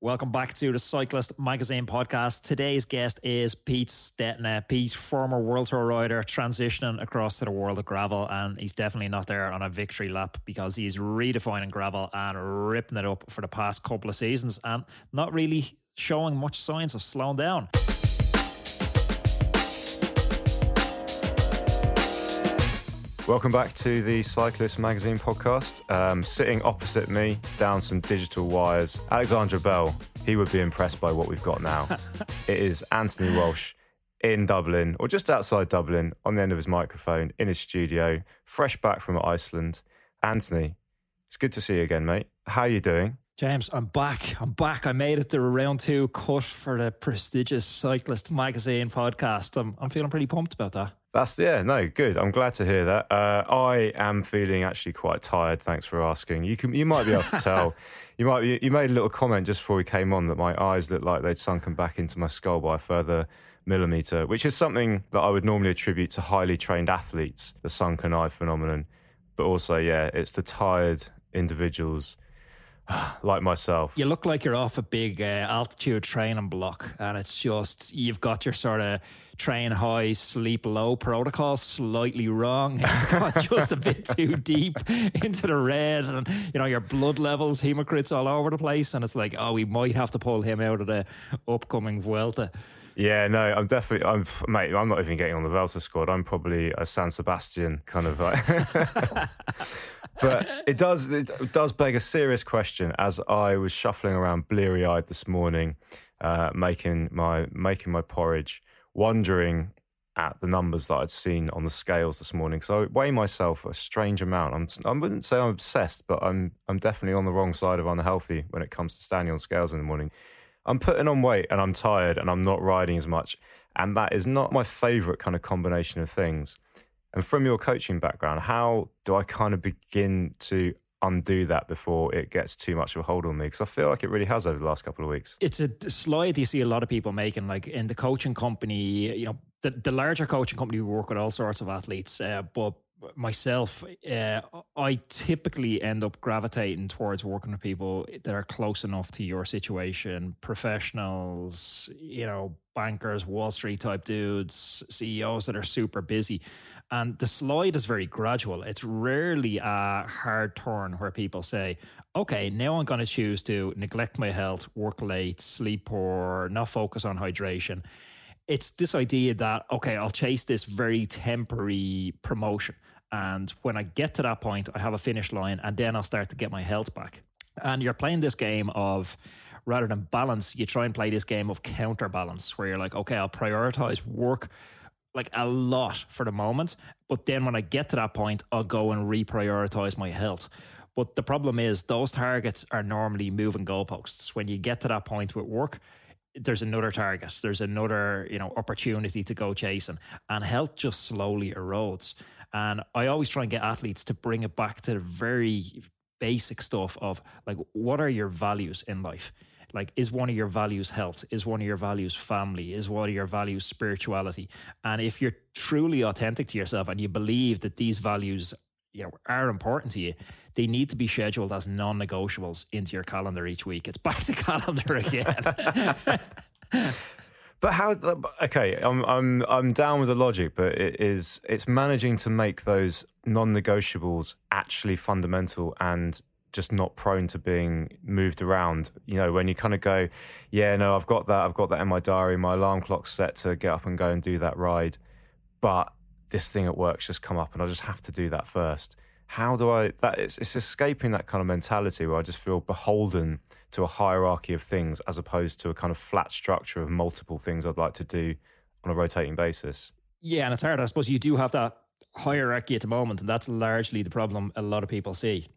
Welcome back to the Cyclist Magazine podcast. Today's guest is Pete Stetina. Pete, former World Tour rider, transitioning across to the world of gravel, and he's definitely not there on a victory lap because he's redefining gravel and ripping it up for the past couple of seasons and not really showing much signs of slowing down. Welcome back to the Cyclist Magazine podcast. Um, sitting opposite me, down some digital wires, Alexandra Bell. He would be impressed by what we've got now. it is Anthony Walsh in Dublin, or just outside Dublin, on the end of his microphone, in his studio, fresh back from Iceland. Anthony, it's good to see you again, mate. How are you doing? James, I'm back. I'm back. I made it to round two cut for the prestigious Cyclist Magazine podcast. I'm, I'm feeling pretty pumped about that. That's yeah, no, good. I'm glad to hear that. Uh, I am feeling actually quite tired. Thanks for asking. You can, you might be able to tell. you might, be, you made a little comment just before we came on that my eyes looked like they'd sunken back into my skull by a further millimeter, which is something that I would normally attribute to highly trained athletes, the sunken eye phenomenon. But also, yeah, it's the tired individuals like myself. You look like you're off a big uh, altitude training block, and it's just you've got your sort of train high, sleep low protocol slightly wrong. You've got just a bit too deep into the red, and you know your blood levels, hematocrit's all over the place, and it's like, oh, we might have to pull him out of the upcoming Vuelta. Yeah, no, I'm definitely, I'm, mate, I'm not even getting on the Vuelta squad. I'm probably a San Sebastian kind of like. but it does it does beg a serious question as I was shuffling around bleary eyed this morning, uh, making my making my porridge, wondering at the numbers that I'd seen on the scales this morning. So I weigh myself a strange amount. I'm I wouldn't say I'm obsessed, but I'm I'm definitely on the wrong side of unhealthy when it comes to standing on scales in the morning. I'm putting on weight and I'm tired and I'm not riding as much. And that is not my favorite kind of combination of things. And from your coaching background, how do I kind of begin to undo that before it gets too much of a hold on me? Because I feel like it really has over the last couple of weeks. It's a slide you see a lot of people making, like in the coaching company, you know, the, the larger coaching company, we work with all sorts of athletes, uh, but myself, uh, I typically end up gravitating towards working with people that are close enough to your situation, professionals, you know, bankers, Wall Street type dudes, CEOs that are super busy. And the slide is very gradual. It's rarely a hard turn where people say, okay, now I'm going to choose to neglect my health, work late, sleep poor, not focus on hydration. It's this idea that, okay, I'll chase this very temporary promotion. And when I get to that point, I have a finish line and then I'll start to get my health back. And you're playing this game of rather than balance, you try and play this game of counterbalance where you're like, okay, I'll prioritize work like a lot for the moment. But then when I get to that point, I'll go and reprioritize my health. But the problem is those targets are normally moving goalposts. When you get to that point with work, there's another target, there's another, you know, opportunity to go chasing. And health just slowly erodes. And I always try and get athletes to bring it back to the very basic stuff of like, what are your values in life? Like, is one of your values health? Is one of your values family? Is one of your values spirituality? And if you're truly authentic to yourself and you believe that these values you know are important to you, they need to be scheduled as non-negotiables into your calendar each week. It's back to calendar again. But how? Okay, I'm I'm I'm down with the logic, but it is it's managing to make those non-negotiables actually fundamental and just not prone to being moved around. You know, when you kind of go, yeah, no, I've got that, I've got that in my diary. My alarm clock's set to get up and go and do that ride, but this thing at work's just come up, and I just have to do that first. How do I? That it's, it's escaping that kind of mentality where I just feel beholden to a hierarchy of things as opposed to a kind of flat structure of multiple things I'd like to do on a rotating basis. Yeah, and it's hard. I suppose you do have that hierarchy at the moment, and that's largely the problem a lot of people see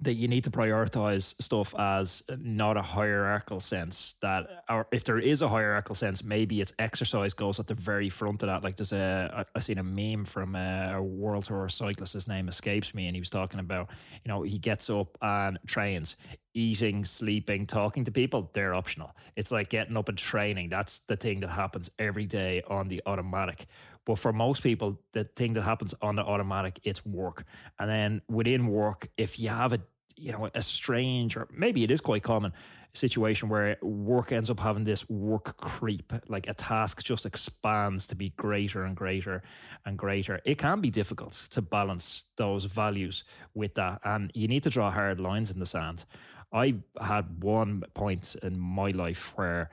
that you need to prioritize stuff as not a hierarchical sense that or if there is a hierarchical sense maybe it's exercise goes at the very front of that. Like there's a i seen a meme from a, a world tour cyclist his name escapes me and he was talking about you know he gets up and trains eating sleeping talking to people they're optional. It's like getting up and training. That's the thing that happens every day on the automatic but for most people, the thing that happens on the automatic, it's work. And then within work, if you have a you know a strange or maybe it is quite common situation where work ends up having this work creep like a task just expands to be greater and greater and greater it can be difficult to balance those values with that. And you need to draw hard lines in the sand. I had one point in my life where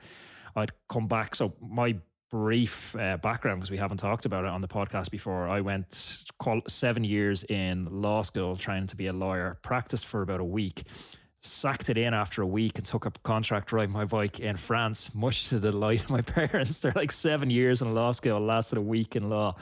i'd come back. So my brief uh, background because we haven't talked about it on the podcast before. I went seven years in law school trying to be a lawyer, practiced for about a week, sacked it in after a week and took up a contract riding my bike in France, much to the delight of my parents. They're like seven years in law school, lasted a week in law.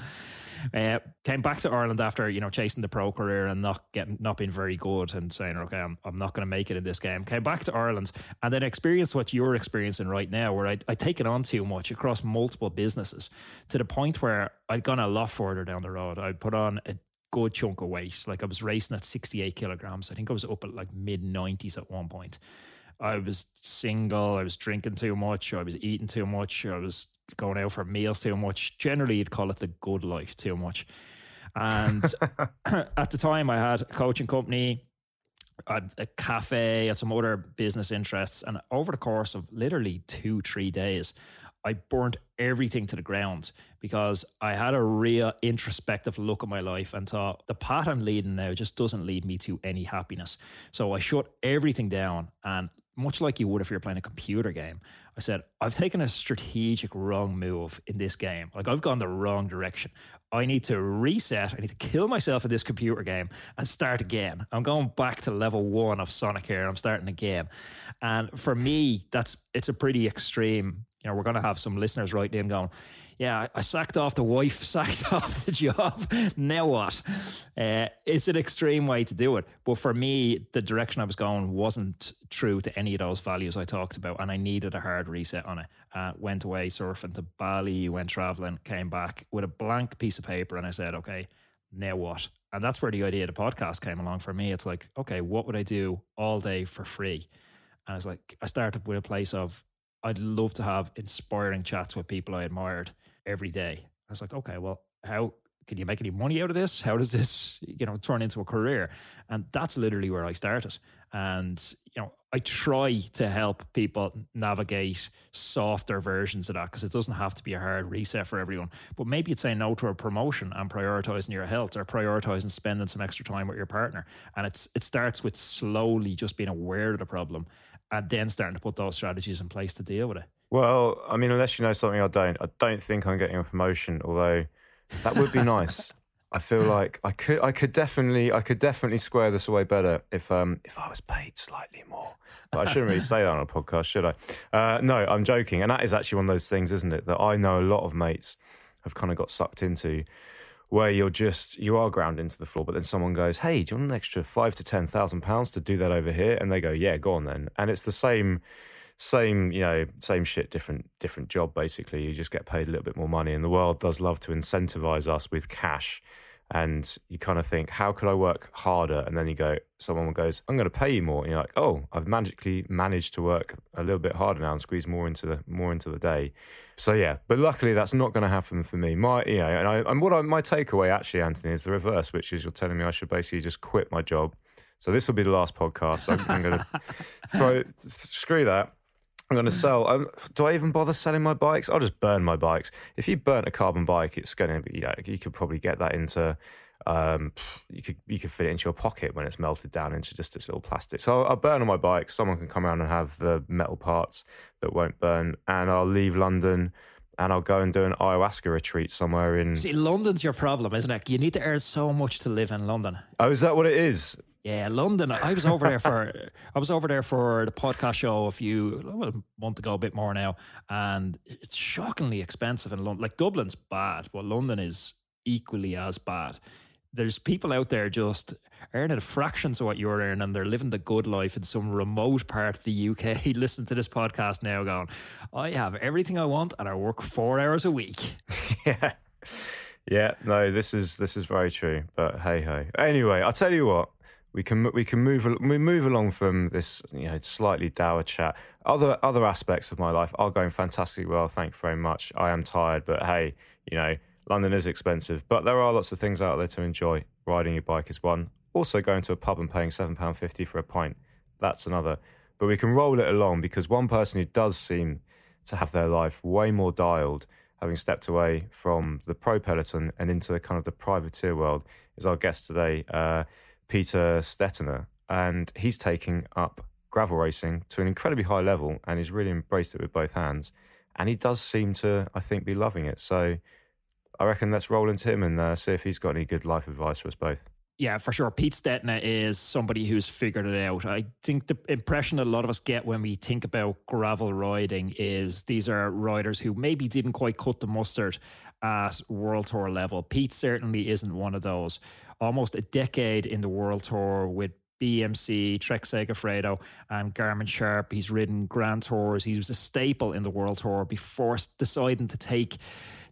Uh, came back to Ireland after you know chasing the pro career and not getting not being very good and saying okay I'm, I'm not going to make it in this game. Came back to Ireland and then experienced what you're experiencing right now, where I'd, I'd taken on too much across multiple businesses to the point where I'd gone a lot further down the road. I'd put on a good chunk of weight. Like I was racing at 68 kilograms. I think I was up at like mid 90s at one point. I was single. I was drinking too much. I was eating too much. I was going out for meals too much. Generally, you'd call it the good life too much. And at the time, I had a coaching company, a cafe, had some other business interests. And over the course of literally two, three days, I burnt everything to the ground because I had a real introspective look at my life and thought the path I'm leading now just doesn't lead me to any happiness. So I shut everything down and much like you would if you're playing a computer game, I said, I've taken a strategic wrong move in this game. Like I've gone the wrong direction. I need to reset. I need to kill myself in this computer game and start again. I'm going back to level one of Sonic here. I'm starting again. And for me, that's it's a pretty extreme. You know, we're gonna have some listeners writing in going, yeah, I sacked off the wife, sacked off the job. now what? Uh, it's an extreme way to do it. But for me, the direction I was going wasn't true to any of those values I talked about. And I needed a hard reset on it. Uh, went away surfing to Bali, went traveling, came back with a blank piece of paper. And I said, okay, now what? And that's where the idea of the podcast came along for me. It's like, okay, what would I do all day for free? And it's like, I started with a place of, I'd love to have inspiring chats with people I admired every day. I was like, okay, well, how can you make any money out of this? How does this, you know, turn into a career? And that's literally where I started. And, you know, I try to help people navigate softer versions of that because it doesn't have to be a hard reset for everyone. But maybe it's saying no to a promotion and prioritizing your health or prioritizing spending some extra time with your partner. And it's it starts with slowly just being aware of the problem and then starting to put those strategies in place to deal with it. Well, I mean, unless you know something I don't, I don't think I'm getting a promotion. Although that would be nice. I feel like I could, I could definitely, I could definitely square this away better if, um, if I was paid slightly more. But I shouldn't really say that on a podcast, should I? Uh, no, I'm joking, and that is actually one of those things, isn't it? That I know a lot of mates have kind of got sucked into, where you're just you are ground into the floor, but then someone goes, "Hey, do you want an extra five to ten thousand pounds to do that over here?" And they go, "Yeah, go on then." And it's the same same you know same shit different different job basically. You just get paid a little bit more money and the world does love to incentivize us with cash. And you kind of think how could i work harder? And then you go someone goes i'm going to pay you more. And you're like oh i've magically managed to work a little bit harder now and squeeze more into the more into the day. So yeah but luckily that's not going to happen for me. My you know and, I, and what I, my takeaway actually anthony is the reverse which is you're telling me i should basically just quit my job. So this will be the last podcast. I'm, I'm going to throw screw that I'm going to sell. Um, do I even bother selling my bikes? I'll just burn my bikes. If you burnt a carbon bike, it's going to be. Yeah, you could probably get that into. Um, you could you could fit it into your pocket when it's melted down into just this little plastic. So I'll, I'll burn on my bike. Someone can come around and have the metal parts that won't burn, and I'll leave London and I'll go and do an ayahuasca retreat somewhere in. See, London's your problem, isn't it? You need to earn so much to live in London. Oh, is that what it is? Yeah, London. I was over there for I was over there for the podcast show a few a month ago, a bit more now, and it's shockingly expensive in London. Like Dublin's bad, but London is equally as bad. There's people out there just earning fractions of what you're earning. and They're living the good life in some remote part of the UK. Listen to this podcast now, going, I have everything I want, and I work four hours a week. yeah. Yeah, no, this is this is very true. But hey ho. Anyway, I'll tell you what we can we can move we move along from this you know slightly dour chat. Other other aspects of my life are going fantastically well. Thank you very much. I am tired, but hey, you know London is expensive, but there are lots of things out there to enjoy. Riding your bike is one. Also, going to a pub and paying £7.50 for a pint, that's another. But we can roll it along because one person who does seem to have their life way more dialed, having stepped away from the pro peloton and into kind of the privateer world, is our guest today, uh, Peter Stetina. And he's taking up gravel racing to an incredibly high level and he's really embraced it with both hands. And he does seem to, I think, be loving it. So I reckon let's roll into him and uh, see if he's got any good life advice for us both. Yeah, for sure. Pete Stetina is somebody who's figured it out. I think the impression that a lot of us get when we think about gravel riding is these are riders who maybe didn't quite cut the mustard at World Tour level. Pete certainly isn't one of those. Almost a decade in the World Tour with BMC, Trek Segafredo, and Garmin Sharp. He's ridden Grand Tours. He was a staple in the World Tour before deciding to take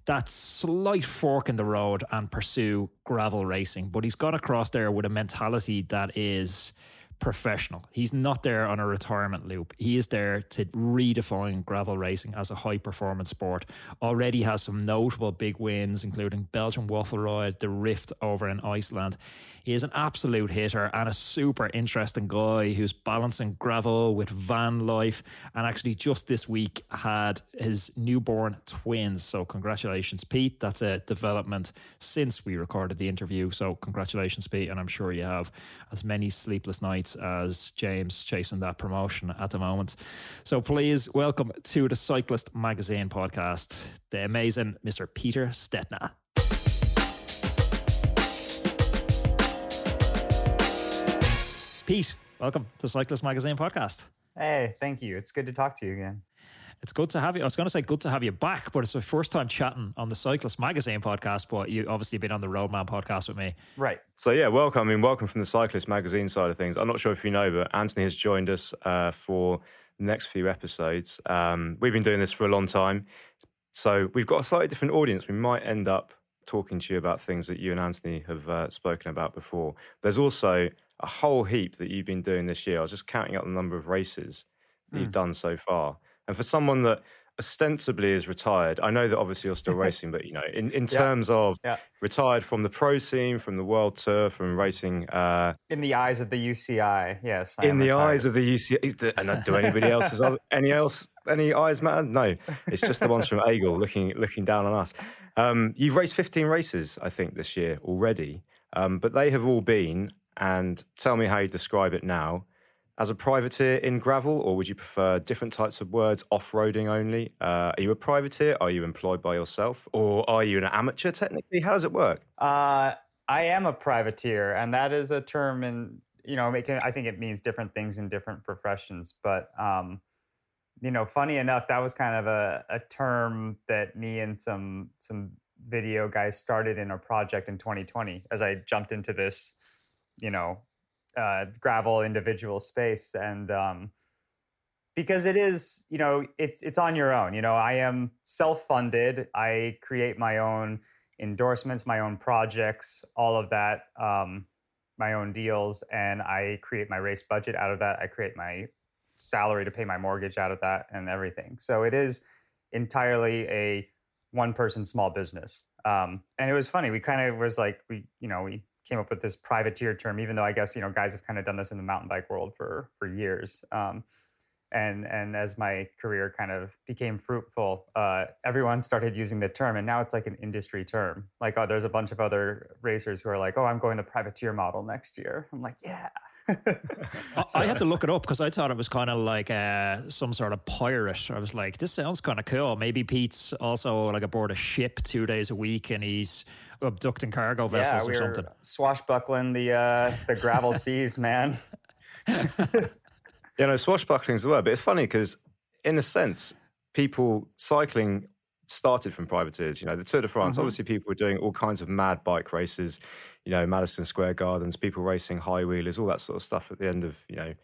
that slight fork in the road and pursue gravel racing. But he's got across there with a mentality that is professional. He's not there on a retirement loop. He is there to redefine gravel racing as a high performance sport. Already has some notable big wins, including Belgian Waffle Ride, the Rift over in Iceland. He is an absolute hitter and a super interesting guy who's balancing gravel with van life. And actually, just this week had his newborn twins. So, congratulations, Pete. That's a development since we recorded the interview. So, congratulations, Pete. And I'm sure you have as many sleepless nights as James chasing that promotion at the moment. So, please welcome to the Cyclist Magazine podcast, the amazing Mr. Peter Stetina. Pete, welcome to Cyclist Magazine podcast. Hey, thank you. It's good to talk to you again. It's good to have you. I was going to say good to have you back, but it's the first time chatting on the Cyclist Magazine podcast. But you obviously been on the Roadman podcast with me, right? So yeah, welcome. I mean, welcome from the Cyclist Magazine side of things. I'm not sure if you know, but Anthony has joined us uh, for the next few episodes. Um, we've been doing this for a long time, so we've got a slightly different audience. We might end up talking to you about things that you and Anthony have uh, spoken about before. There's also a whole heap that you've been doing this year. I was just counting up the number of races that mm. you've hmm. done so far. And for someone that ostensibly is retired, I know that obviously you're still racing, but you know, in, in terms yeah. of yeah. retired from the pro scene, from the world tour, from racing, uh, in the eyes of the UCI, yes. I in the retired. eyes of the UCI, and do anybody else any else any eyes matter? No, it's just the ones from Aigle looking looking down on us. Um, you've raced 15 races, I think, this year already, um, but they have all been and tell me how you describe it now. As a privateer in gravel, or would you prefer different types of words, off roading only? Uh, are you a privateer? Are you employed by yourself? Or are you an amateur technically? How does it work? Uh, I am a privateer, and that is a term in, you know, can, I think it means different things in different professions. But, um, you know, funny enough, that was kind of a, a term that me and some some video guys started in a project in 2020 as I jumped into this you know uh, gravel individual space and um, because it is you know it's it's on your own you know i am self-funded i create my own endorsements my own projects all of that um, my own deals and i create my race budget out of that i create my salary to pay my mortgage out of that and everything. So it is entirely a one person small business. Um, and it was funny we kind of was like we you know we came up with this privateer term, even though I guess you know guys have kind of done this in the mountain bike world for for years. Um, and and as my career kind of became fruitful, uh, everyone started using the term, and now it's like an industry term. Like, oh, there's a bunch of other racers who are like, oh, I'm going the privateer model next year. I'm like, yeah, I had to look it up because I thought it was kind of like uh, some sort of pirate. I was like, this sounds kind of cool. Maybe Pete's also like aboard a ship two days a week and he's abducting cargo vessels yeah, or something. Swashbuckling the uh, the gravel seas, man. you know, swashbuckling is the word, but it's funny because, in a sense, people cycling started from privateers. You know, the Tour de France, mm-hmm. obviously, people were doing all kinds of mad bike races, you know, Madison Square Gardens, people racing high wheelers, all that sort of stuff at the end of, you know,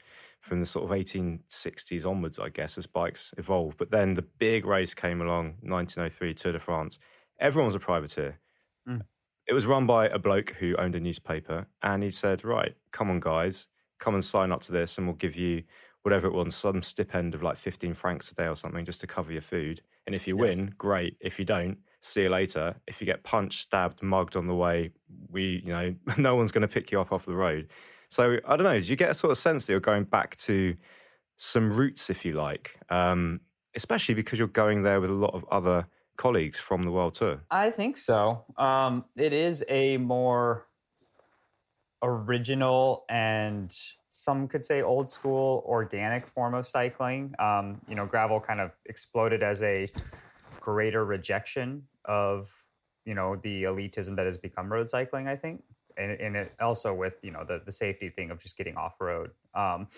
from the sort of 1860s onwards, I guess, as bikes evolved. But then the big race came along, 1903 Tour de France. Everyone was a privateer. Mm. It was run by a bloke who owned a newspaper, and he said, Right, come on, guys, come and sign up to this, and we'll give you whatever it was, some stipend of like 15 francs a day or something just to cover your food. And if you yeah. win, great. If you don't, see you later. If you get punched, stabbed, mugged on the way, we, you know, no one's going to pick you up off the road. So I don't know. Do you get a sort of sense that you're going back to some roots, if you like, um, especially because you're going there with a lot of other colleagues from the world tour? I think so. Um, it is a more original and some could say old school organic form of cycling. Um, you know, gravel kind of exploded as a greater rejection of you know the elitism that has become road cycling. I think, and, and it also with you know the the safety thing of just getting off road. Um,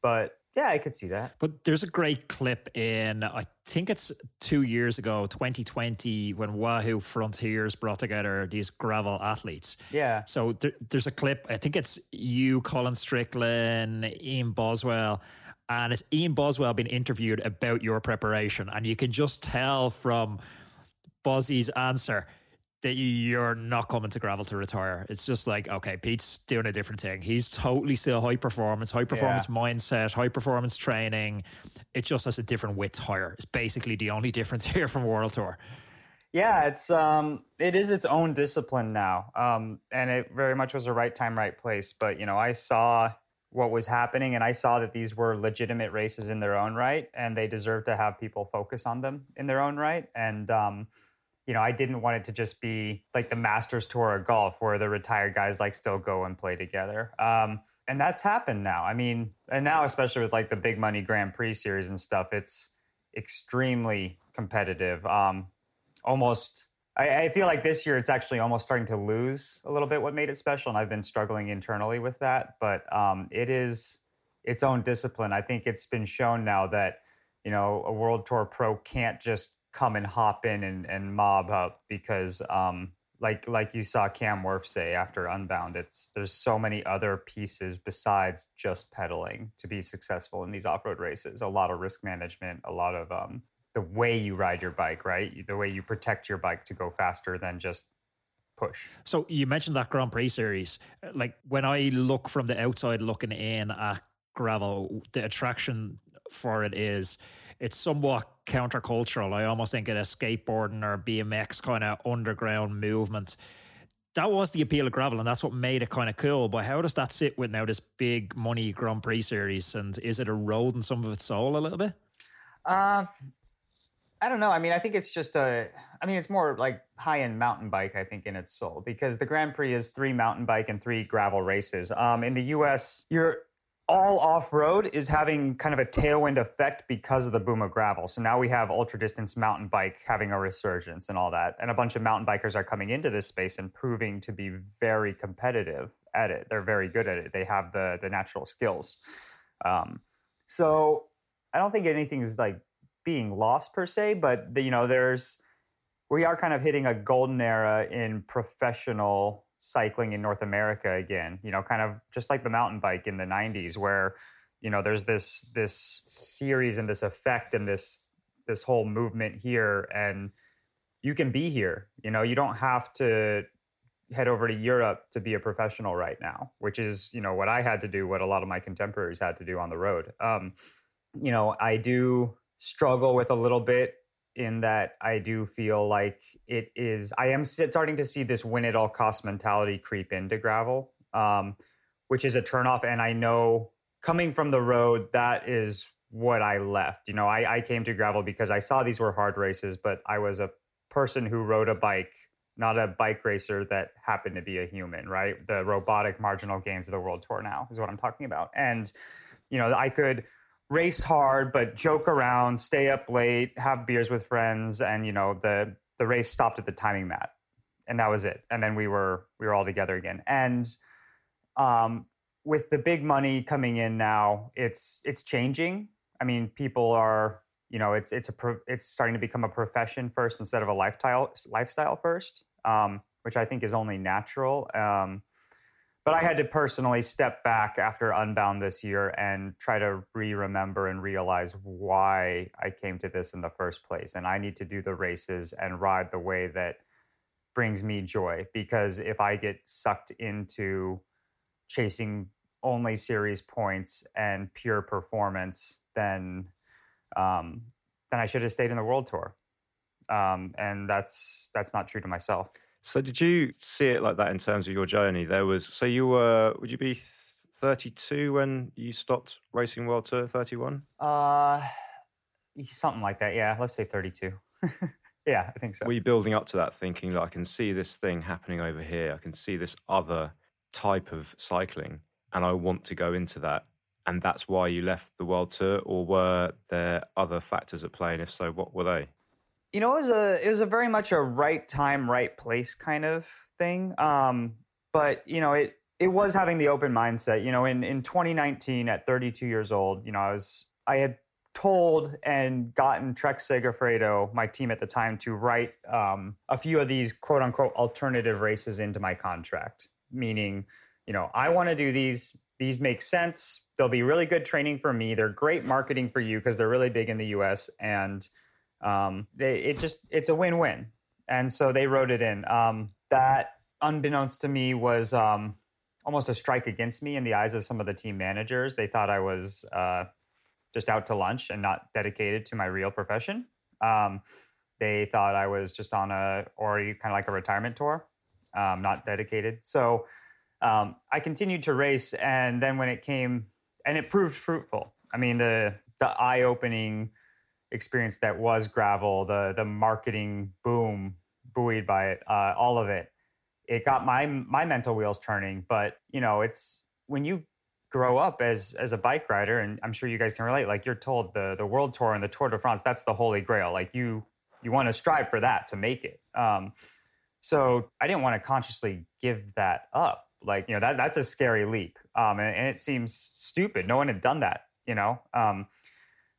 but yeah, I could see that. But there's a great clip in, I think it's two years ago, 2020, when Wahoo Frontiers brought together these gravel athletes. Yeah. So there, there's a clip, I think it's you, Colin Strickland, Ian Boswell, and it's Ian Boswell being interviewed about your preparation. And you can just tell from Bozzy's answer that you're not coming to gravel to retire. It's just like, okay, Pete's doing a different thing. He's totally still high performance, high performance yeah. mindset, high performance training. It just has a different width higher. It's basically the only difference here from World Tour. Yeah, it's um it is its own discipline now. Um and it very much was a right time, right place. But you know, I saw what was happening and I saw that these were legitimate races in their own right and they deserve to have people focus on them in their own right. And um you know, I didn't want it to just be like the Masters Tour of golf where the retired guys like still go and play together. Um, and that's happened now. I mean, and now especially with like the big money Grand Prix series and stuff, it's extremely competitive. Um, almost, I, I feel like this year it's actually almost starting to lose a little bit what made it special, and I've been struggling internally with that. But um, it is its own discipline. I think it's been shown now that you know a World Tour pro can't just come and hop in and, and mob up because um, like like you saw Cam Wurf say after Unbound, it's there's so many other pieces besides just pedaling to be successful in these off-road races. A lot of risk management, a lot of um, the way you ride your bike, right? The way you protect your bike to go faster than just push. So you mentioned that Grand Prix series. Like when I look from the outside looking in at gravel, the attraction for it is it's somewhat countercultural. I almost think it a skateboarding or BMX kind of underground movement. That was the appeal of gravel, and that's what made it kind of cool. But how does that sit with now this big money Grand Prix series? And is it eroding some of its soul a little bit? Uh, I don't know. I mean, I think it's just a. I mean, it's more like high end mountain bike. I think in its soul because the Grand Prix is three mountain bike and three gravel races. Um, in the U.S., you're all off road is having kind of a tailwind effect because of the boom of gravel. So now we have ultra distance mountain bike having a resurgence and all that. And a bunch of mountain bikers are coming into this space and proving to be very competitive at it. They're very good at it. They have the the natural skills. Um, so I don't think anything is like being lost per se, but the, you know, there's we are kind of hitting a golden era in professional cycling in North America again. You know, kind of just like the mountain bike in the '90s, where you know there's this this series and this effect and this this whole movement here, and you can be here. You know, you don't have to head over to Europe to be a professional right now, which is you know what I had to do, what a lot of my contemporaries had to do on the road. Um, you know, I do struggle with a little bit in that I do feel like it is. I am starting to see this win at all cost mentality creep into gravel, um, which is a turnoff. And I know coming from the road, that is what I left. You know, I, I came to gravel because I saw these were hard races, but I was a person who rode a bike, not a bike racer that happened to be a human, right? The robotic marginal gains of the world tour now is what I'm talking about. And, you know, I could race hard but joke around stay up late have beers with friends and you know the the race stopped at the timing mat. And that was it. And then we were we were all together again. And um, with the big money coming in now it's it's changing. I mean people are you know it's it's a pro- it's starting to become a profession first instead of a lifestyle lifestyle first um, which i think is only natural. Um, but I had to personally step back after Unbound this year and try to re remember and realize why I came to this in the first place. And I need to do the races and ride the way that brings me joy. Because if I get sucked into chasing only series points and pure performance, then um, then I should have stayed in the world tour. Um, and that's that's not true to myself. So did you see it like that in terms of your journey? There was so you were would you be 32 when you stopped racing World Tour? 31? Uh, something like that. Yeah, let's say 32. yeah, I think so. Were you building up to that, thinking like I can see this thing happening over here? I can see this other type of cycling, and I want to go into that. And that's why you left the World Tour, or were there other factors at play? And if so, what were they? You know, it was a it was a very much a right time, right place kind of thing. Um, but you know, it it was having the open mindset. You know, in in 2019, at 32 years old, you know, I was I had told and gotten Trek Segafredo, my team at the time, to write um, a few of these quote unquote alternative races into my contract. Meaning, you know, I want to do these. These make sense. They'll be really good training for me. They're great marketing for you because they're really big in the U.S. and um, they, it just it's a win-win. And so they wrote it in. Um, that, unbeknownst to me, was um, almost a strike against me in the eyes of some of the team managers. They thought I was uh, just out to lunch and not dedicated to my real profession. Um, they thought I was just on a or kind of like a retirement tour, um, not dedicated. So um, I continued to race, and then when it came, and it proved fruitful. I mean, the the eye opening experience that was gravel, the the marketing boom buoyed by it, uh, all of it it got my my mental wheels turning. But you know, it's when you grow up as as a bike rider, and I'm sure you guys can relate. Like you're told the the World Tour and the Tour de France, that's the holy grail. Like you you want to strive for that to make it. Um, so I didn't want to consciously give that up. Like you know that that's a scary leap, um, and, and, it seems stupid. No one had done that, you know. Um,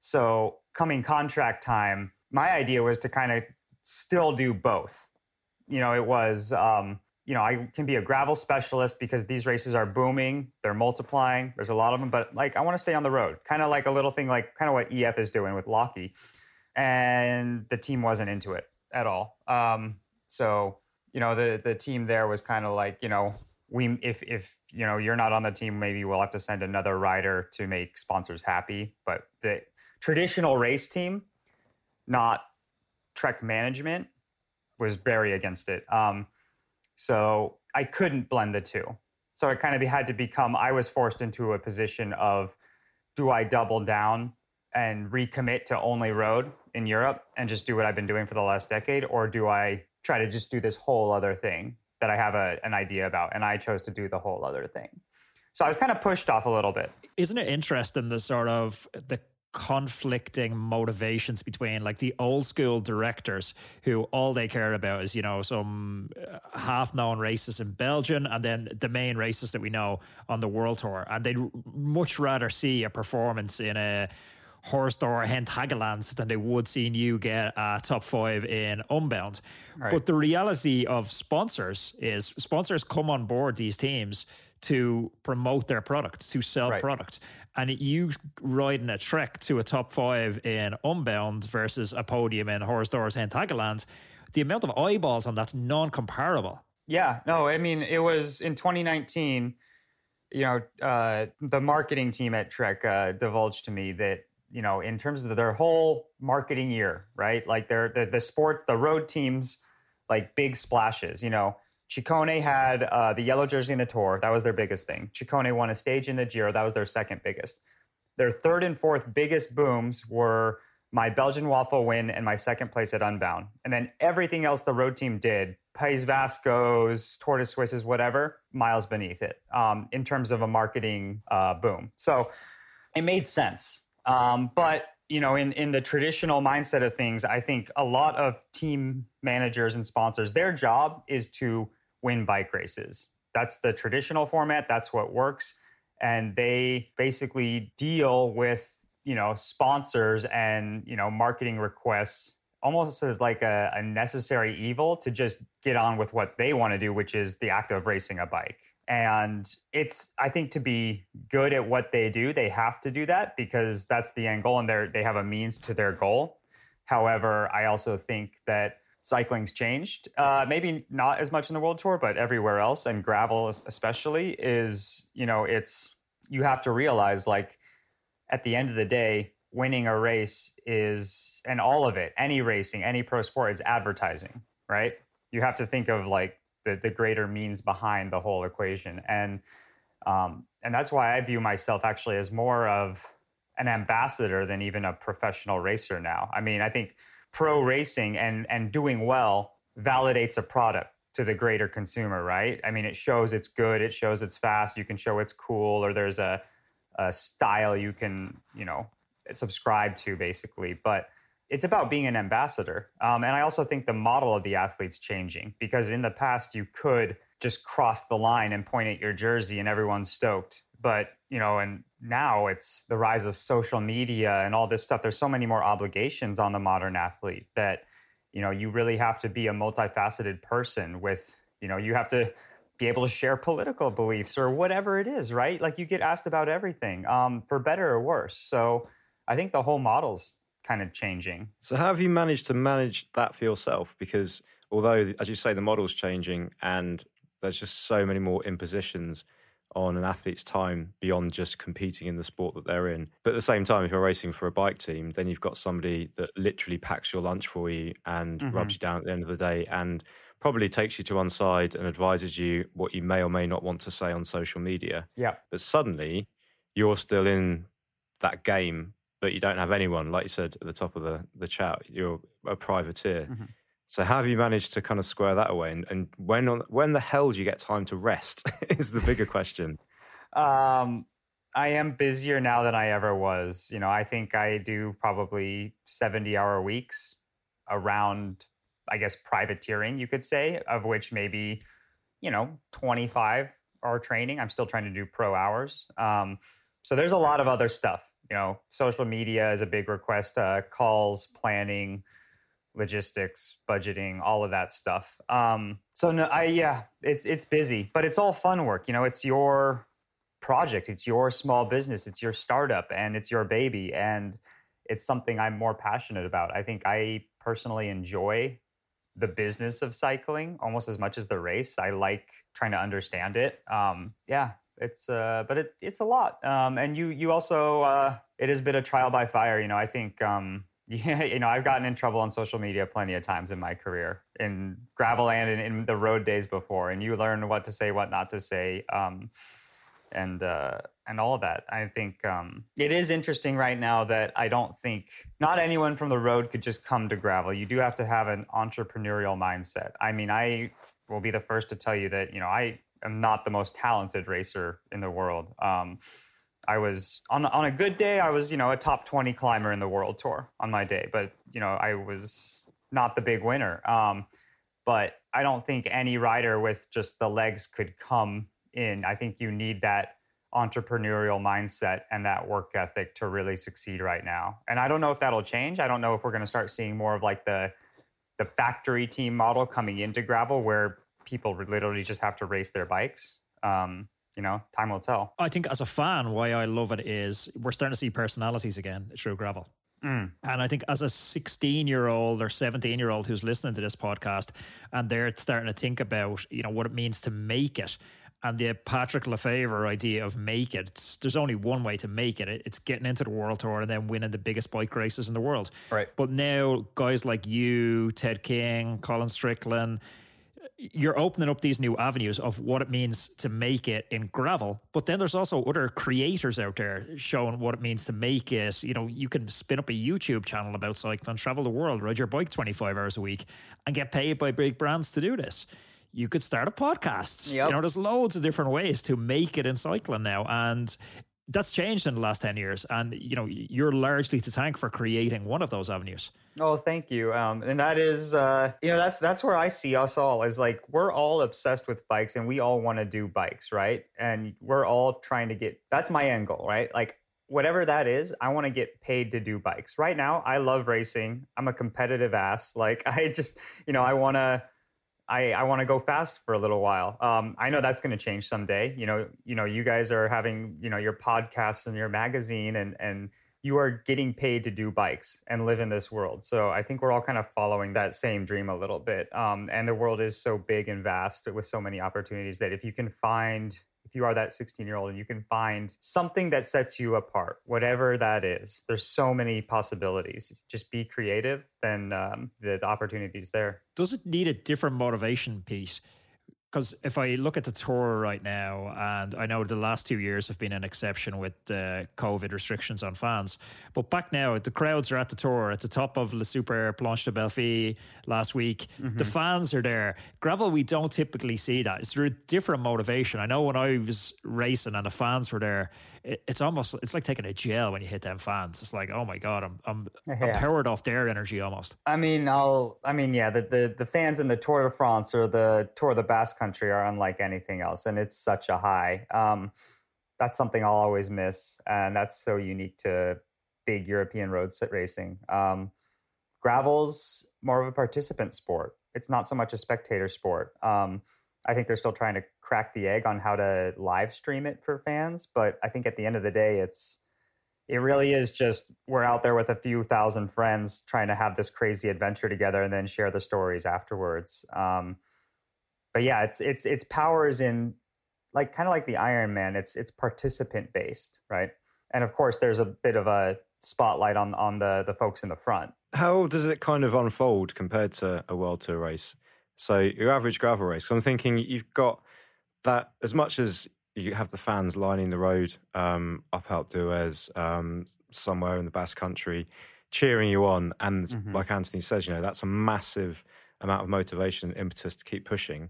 so coming contract time, my idea was to kind of still do both. You know, it was um, you know, I can be a gravel specialist because these races are booming, they're multiplying. There's a lot of them, but like I want to stay on the road, kind of like a little thing, like kind of what EF is doing with Lockie, and the team wasn't into it at all. Um, so you know, the the team there was kind of like, you know, we if if you know you're not on the team, maybe we'll have to send another rider to make sponsors happy. But the traditional race team, not Trek management, was very against it. Um, so I couldn't blend the two. So it kind of had to become, I was forced into a position of do I double down and recommit to only road in Europe and just do what I've been doing for the last decade? Or do I try to just do this whole other thing that I have a, an idea about? And I chose to do the whole other thing. So I was kind of pushed off a little bit. Isn't it interesting the sort of the conflicting motivations between like the old school directors who all they care about is you know some uh, half known races in Belgium and then the main races that we know on the world tour and they'd much rather see a performance in a Dwars door het Hageland than they would seeing you get a top five in Unbound. Right. But the reality of sponsors is sponsors come on board these teams to promote their product, to sell right. product and you riding a trek to a top five in Unbound versus a podium in Dwars door het Hageland, the amount of eyeballs on that's non-comparable. Yeah, no, I mean it was in 2019. You know, uh, the marketing team at Trek uh, divulged to me that you know, in terms of their whole marketing year, right? Like their the, the sports, the road teams, like big splashes. You know, Ciccone had uh, the yellow jersey in the tour. That was their biggest thing. Ciccone won a stage in the Giro. That was their second biggest. Their third and fourth biggest booms were my Belgian waffle win and my second place at Unbound. And then everything else the road team did, País Vascos, Tour de Suisses, whatever, miles beneath it um, in terms of a marketing uh, boom. So it made sense. Um, but you know, in, in the traditional mindset of things, I think a lot of team managers and sponsors, their job is to win bike races. That's the traditional format. That's what works. And they basically deal with, you know, sponsors and, you know, marketing requests almost as like a, a necessary evil to just get on with what they want to do, which is the act of racing a bike. And it's, I think, to be good at what they do, they have to do that because that's the end goal and they they have a means to their goal. However, I also think that cycling's changed. Uh, maybe not as much in the World Tour, but everywhere else, and gravel especially, is you know it's you have to realize like at the end of the day, winning a race is and all of it, any racing, any pro sport, is advertising, right? You have to think of like the the greater means behind the whole equation, and um, and that's why I view myself actually as more of an ambassador than even a professional racer now. I mean, I think pro racing and and doing well validates a product to the greater consumer, right? I mean, it shows it's good, it shows it's fast, you can show it's cool, or there's a, a style you can, you know, subscribe to basically. But it's about being an ambassador. Um, and I also think the model of the athlete's changing because in the past you could just cross the line and point at your jersey and everyone's stoked. But, you know, and now it's the rise of social media and all this stuff. There's so many more obligations on the modern athlete that you know you really have to be a multifaceted person with you know you have to be able to share political beliefs or whatever it is right? Like you get asked about everything um, for better or worse. So i think the whole model's kind of changing. So how have you managed to manage that for yourself? Because although as you say the model's changing and there's just so many more impositions on an athlete's time beyond just competing in the sport that they're in. But at the same time, if you're racing for a bike team, then you've got somebody that literally packs your lunch for you and mm-hmm. rubs you down at the end of the day and probably takes you to one side and advises you what you may or may not want to say on social media. Yeah. But suddenly you're still in that game, but you don't have anyone, like you said at the top of the, the chat, you're a privateer. Mm-hmm. So how have you managed to kind of square that away? And, and when on, when the hell do you get time to rest? is the bigger question. Um, I am busier now than I ever was. You know, I think I do probably seventy hour weeks around, I guess, privateering. You could say, of which maybe, you know, twenty five are training. I'm still trying to do pro hours. Um, so there's a lot of other stuff. You know, social media is a big request. Uh, calls, planning logistics, budgeting, all of that stuff. Um, so no, I yeah, it's it's busy, but it's all fun work. You know, it's your project, it's your small business, it's your startup, and it's your baby, and it's something I'm more passionate about. I think I personally enjoy the business of cycling almost as much as the race. I like trying to understand it. Um, yeah, it's uh, but it, it's a lot. Um, and you you also uh, it has been a trial by fire. You know, I think um, yeah, you know, I've gotten in trouble on social media plenty of times in my career, in gravel and in, in the road days before, and you learn what to say, what not to say, um, and uh, and all of that. I think um, it is interesting right now that I don't think not anyone from the road could just come to gravel. You do have to have an entrepreneurial mindset. I mean, I will be the first to tell you that you know I am not the most talented racer in the world. Um, I was on on a good day, I was you know a top twenty climber in the world tour on my day, but you know I was not the big winner. Um, but I don't think any rider with just the legs could come in. I think you need that entrepreneurial mindset and that work ethic to really succeed right now. And I don't know if that'll change. I don't know if we're going to start seeing more of like the the factory team model coming into gravel where people literally just have to race their bikes. Um, you know, time will tell. I think as a fan, why I love it is we're starting to see personalities again through gravel. Mm. And I think as a 16 year old or 17 year old who's listening to this podcast and they're starting to think about, you know, what it means to make it and the Patrick Lefevere idea of make it, there's only one way to make it. It's getting into the world tour and then winning the biggest bike races in the world. Right. But now guys like you, Ted King, Colin Strickland, you're opening up these new avenues of what it means to make it in gravel. But then there's also other creators out there showing what it means to make it. You know, you can spin up a YouTube channel about cycling, travel the world, ride your bike 25 hours a week, and get paid by big brands to do this. You could start a podcast. Yep. You know, there's loads of different ways to make it in cycling now. And that's changed in the last 10 years. And, you know, you're largely to thank for creating one of those avenues. Oh, thank you. Um, and that is, uh, you know, that's that's where I see us all is like we're all obsessed with bikes, and we all want to do bikes, right? And we're all trying to get. That's my end goal, right? Like whatever that is, I want to get paid to do bikes. Right now, I love racing. I'm a competitive ass. Like I just, you know, I want to. I, I want to go fast for a little while. Um, I know that's going to change someday. You know, you know, you guys are having, you know, your podcasts and your magazine, and and you are getting paid to do bikes and live in this world. So I think we're all kind of following that same dream a little bit. Um, and the world is so big and vast with so many opportunities that if you can find if you are that 16 year old and you can find something that sets you apart, whatever that is, there's so many possibilities. Just be creative, then um, the, the opportunity's there. Does it need a different motivation piece? Because if I look at the tour right now, and I know the last two years have been an exception with uh, COVID restrictions on fans, but back now the crowds are at the tour at the top of Le Super Planche de Belfi last week. Mm-hmm. The fans are there. Gravel, we don't typically see that. It's through a different motivation. I know when I was racing and the fans were there, it, it's almost it's like taking a gel when you hit them fans. It's like, oh my god, I'm I'm, yeah. I'm powered off their energy almost. I mean, I'll I mean, yeah, the, the the fans in the Tour de France or the Tour of the Basque Country are unlike anything else, and it's such a high. Um, that's something I'll always miss, and that's so unique to big European road racing. Um, gravel's more of a participant sport. It's not so much a spectator sport. Um, I think they're still trying to crack the egg on how to live stream it for fans. But I think at the end of the day, it's it really is just we're out there with a few thousand friends trying to have this crazy adventure together and then share the stories afterwards. Um, but yeah, it's it's its power is in like kind of like the Iron Man. It's it's participant based, right? And of course, there's a bit of a spotlight on on the the folks in the front. How does it kind of unfold compared to a world tour race? So your average gravel race. So I'm thinking you've got that as much as you have the fans lining the road um, up Alpe d'Huez um, somewhere in the Basque Country, cheering you on, and mm-hmm. like Anthony says, you know that's a massive amount of motivation and impetus to keep pushing.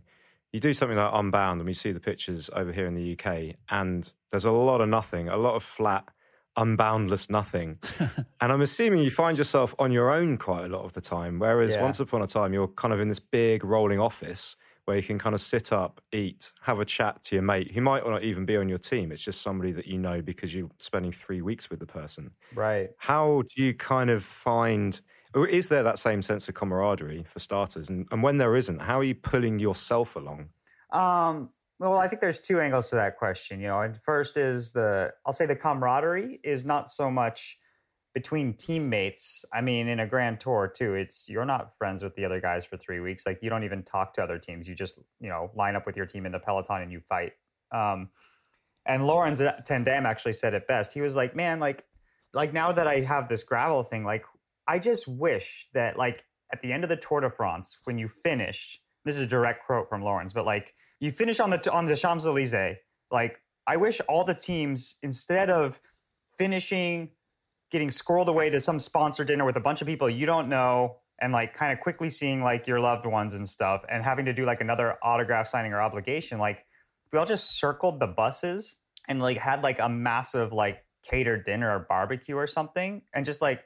You do something like Unbound, and we see the pictures over here in the UK, and there's a lot of nothing, a lot of flat unboundless nothing. and I'm assuming you find yourself on your own quite a lot of the time. Whereas yeah. once upon a time, you're kind of in this big rolling office where you can kind of sit up, eat, have a chat to your mate who might not even be on your team. It's just somebody that you know because you're spending three weeks with the person. Right. How do you kind of find, or is there that same sense of camaraderie for starters? And, and when there isn't, how are you pulling yourself along? Um, well, I think there's two angles to that question. You know, and first is the I'll say the camaraderie is not so much between teammates. I mean, in a grand tour too, it's you're not friends with the other guys for three weeks. Like you don't even talk to other teams. You just you know line up with your team in the peloton and you fight. Um, and Laurens ten Dam actually said it best. He was like, "Man, like, like now that I have this gravel thing, like, I just wish that like at the end of the Tour de France when you finish. This is a direct quote from Laurens, but like." You finish on the on the Champs Elysees. Like I wish all the teams instead of finishing, getting scrolled away to some sponsor dinner with a bunch of people you don't know, and like kind of quickly seeing like your loved ones and stuff, and having to do like another autograph signing or obligation. Like if we all just circled the buses and like had like a massive like catered dinner or barbecue or something, and just like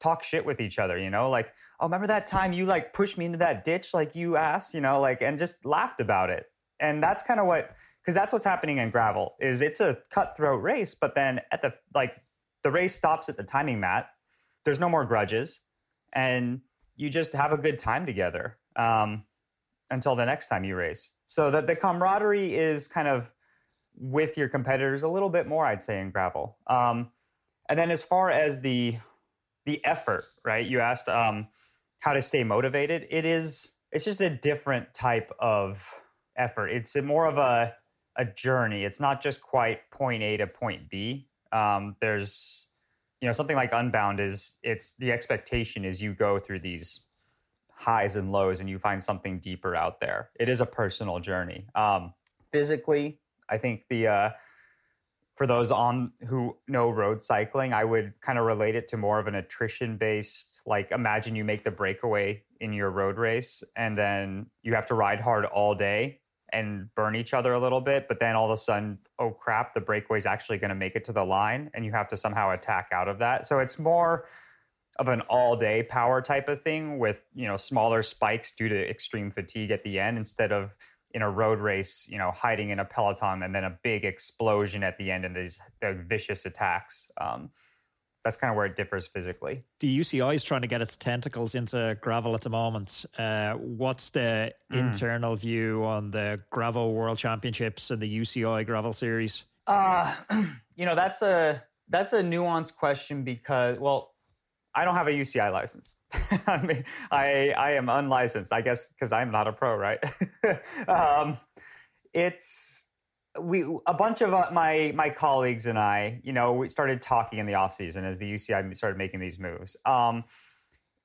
talk shit with each other, you know, like, oh, remember that time you like pushed me into that ditch, like you asked, you know, like, and just laughed about it and that's kind of what because that's what's happening in gravel is it's a cutthroat race but then at the like the race stops at the timing mat. There's no more grudges and you just have a good time together um, until the next time you race. So that the camaraderie is kind of with your competitors a little bit more i'd say in gravel. Um, and then as far as the the effort right you asked um, how to stay motivated it is it's just a different type of effort. It's more of a a journey. It's not just quite point A to point B. Um, there's you know something like Unbound is it's the expectation is you go through these highs and lows and you find something deeper out there. It is a personal journey. Um, physically, I think the uh, for those on who know road cycling, I would kind of relate it to more of an attrition based. Like, imagine you make the breakaway in your road race, and then you have to ride hard all day and burn each other a little bit, but then all of a sudden, oh crap, the breakaway is actually going to make it to the line, and you have to somehow attack out of that. So it's more of an all-day power type of thing with you know smaller spikes due to extreme fatigue at the end instead of in a road race, you know, hiding in a peloton and then a big explosion at the end and these the vicious attacks. Um, that's kind of where it differs physically. The UCI is trying to get its tentacles into gravel at the moment. Uh, what's the mm. internal view on the gravel World Championships and the UCI gravel series? Uh, you know, that's a that's a nuanced question because, well, I don't have a UCI license. I mean, I I am unlicensed. I guess because I'm not a pro, right? um, it's we a bunch of uh, my my colleagues and I, you know, we started talking in the off season as the UCI started making these moves. Um,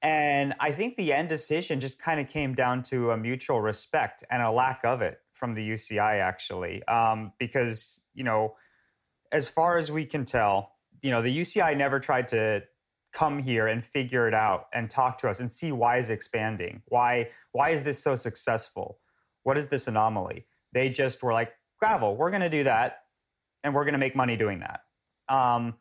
and I think the end decision just kind of came down to a mutual respect and a lack of it from the UCI, actually, um, because you know, as far as we can tell, you know, the UCI never tried to come here and figure it out and talk to us and see why is expanding, why why is this so successful, what is this anomaly? They just were like, gravel, we're going to do that, and we're going to make money doing that. Um,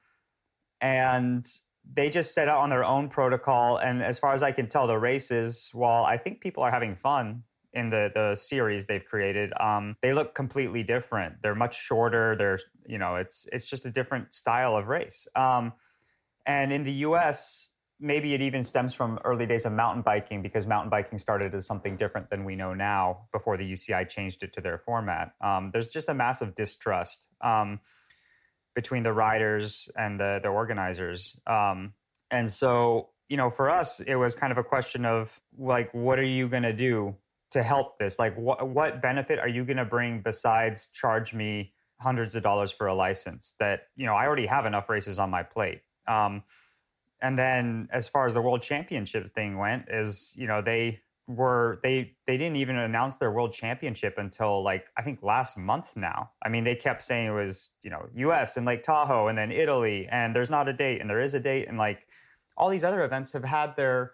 and they just set out on their own protocol. And as far as I can tell, the races, while I think people are having fun in the the series they've created, um, they look completely different. They're much shorter. They're you know, it's it's just a different style of race. Um, and in the U.S., maybe it even stems from early days of mountain biking because mountain biking started as something different than we know now before the UCI changed it to their format. Um, there's just a massive distrust um, between the riders and the, the organizers. Um, and so, you know, for us, it was kind of a question of like, what are you going to do to help this? Like, what, what benefit are you going to bring besides charge me hundreds of dollars for a license that, you know, I already have enough races on my plate. And then as far as the world championship thing went is you know they were they they didn't even announce their world championship until like i think last month now. I mean they kept saying it was you know us and lake tahoe and then italy and there's not a date and there is a date. And like all these other events have had their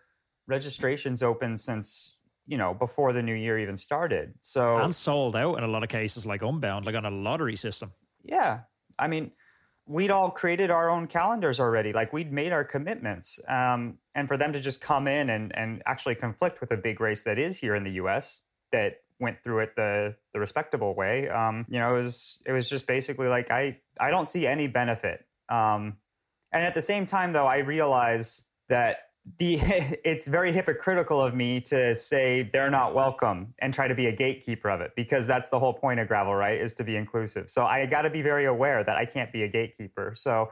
registrations open since you know before the new year even started. So and sold out in a lot of cases like unbound like on a lottery system. Yeah. I mean we'd all created our own calendars already. Like we'd made our commitments. Um, and for them to just come in and, and actually conflict with a big race that is here in the US that went through it the, the respectable way, um, you know, it was, it was just basically like, I, I don't see any benefit. Um, and at the same time, though, I realize that the it's very hypocritical of me to say they're not welcome and try to be a gatekeeper of it because that's the whole point of gravel right is to be inclusive. So i got to be very aware that i can't be a gatekeeper. So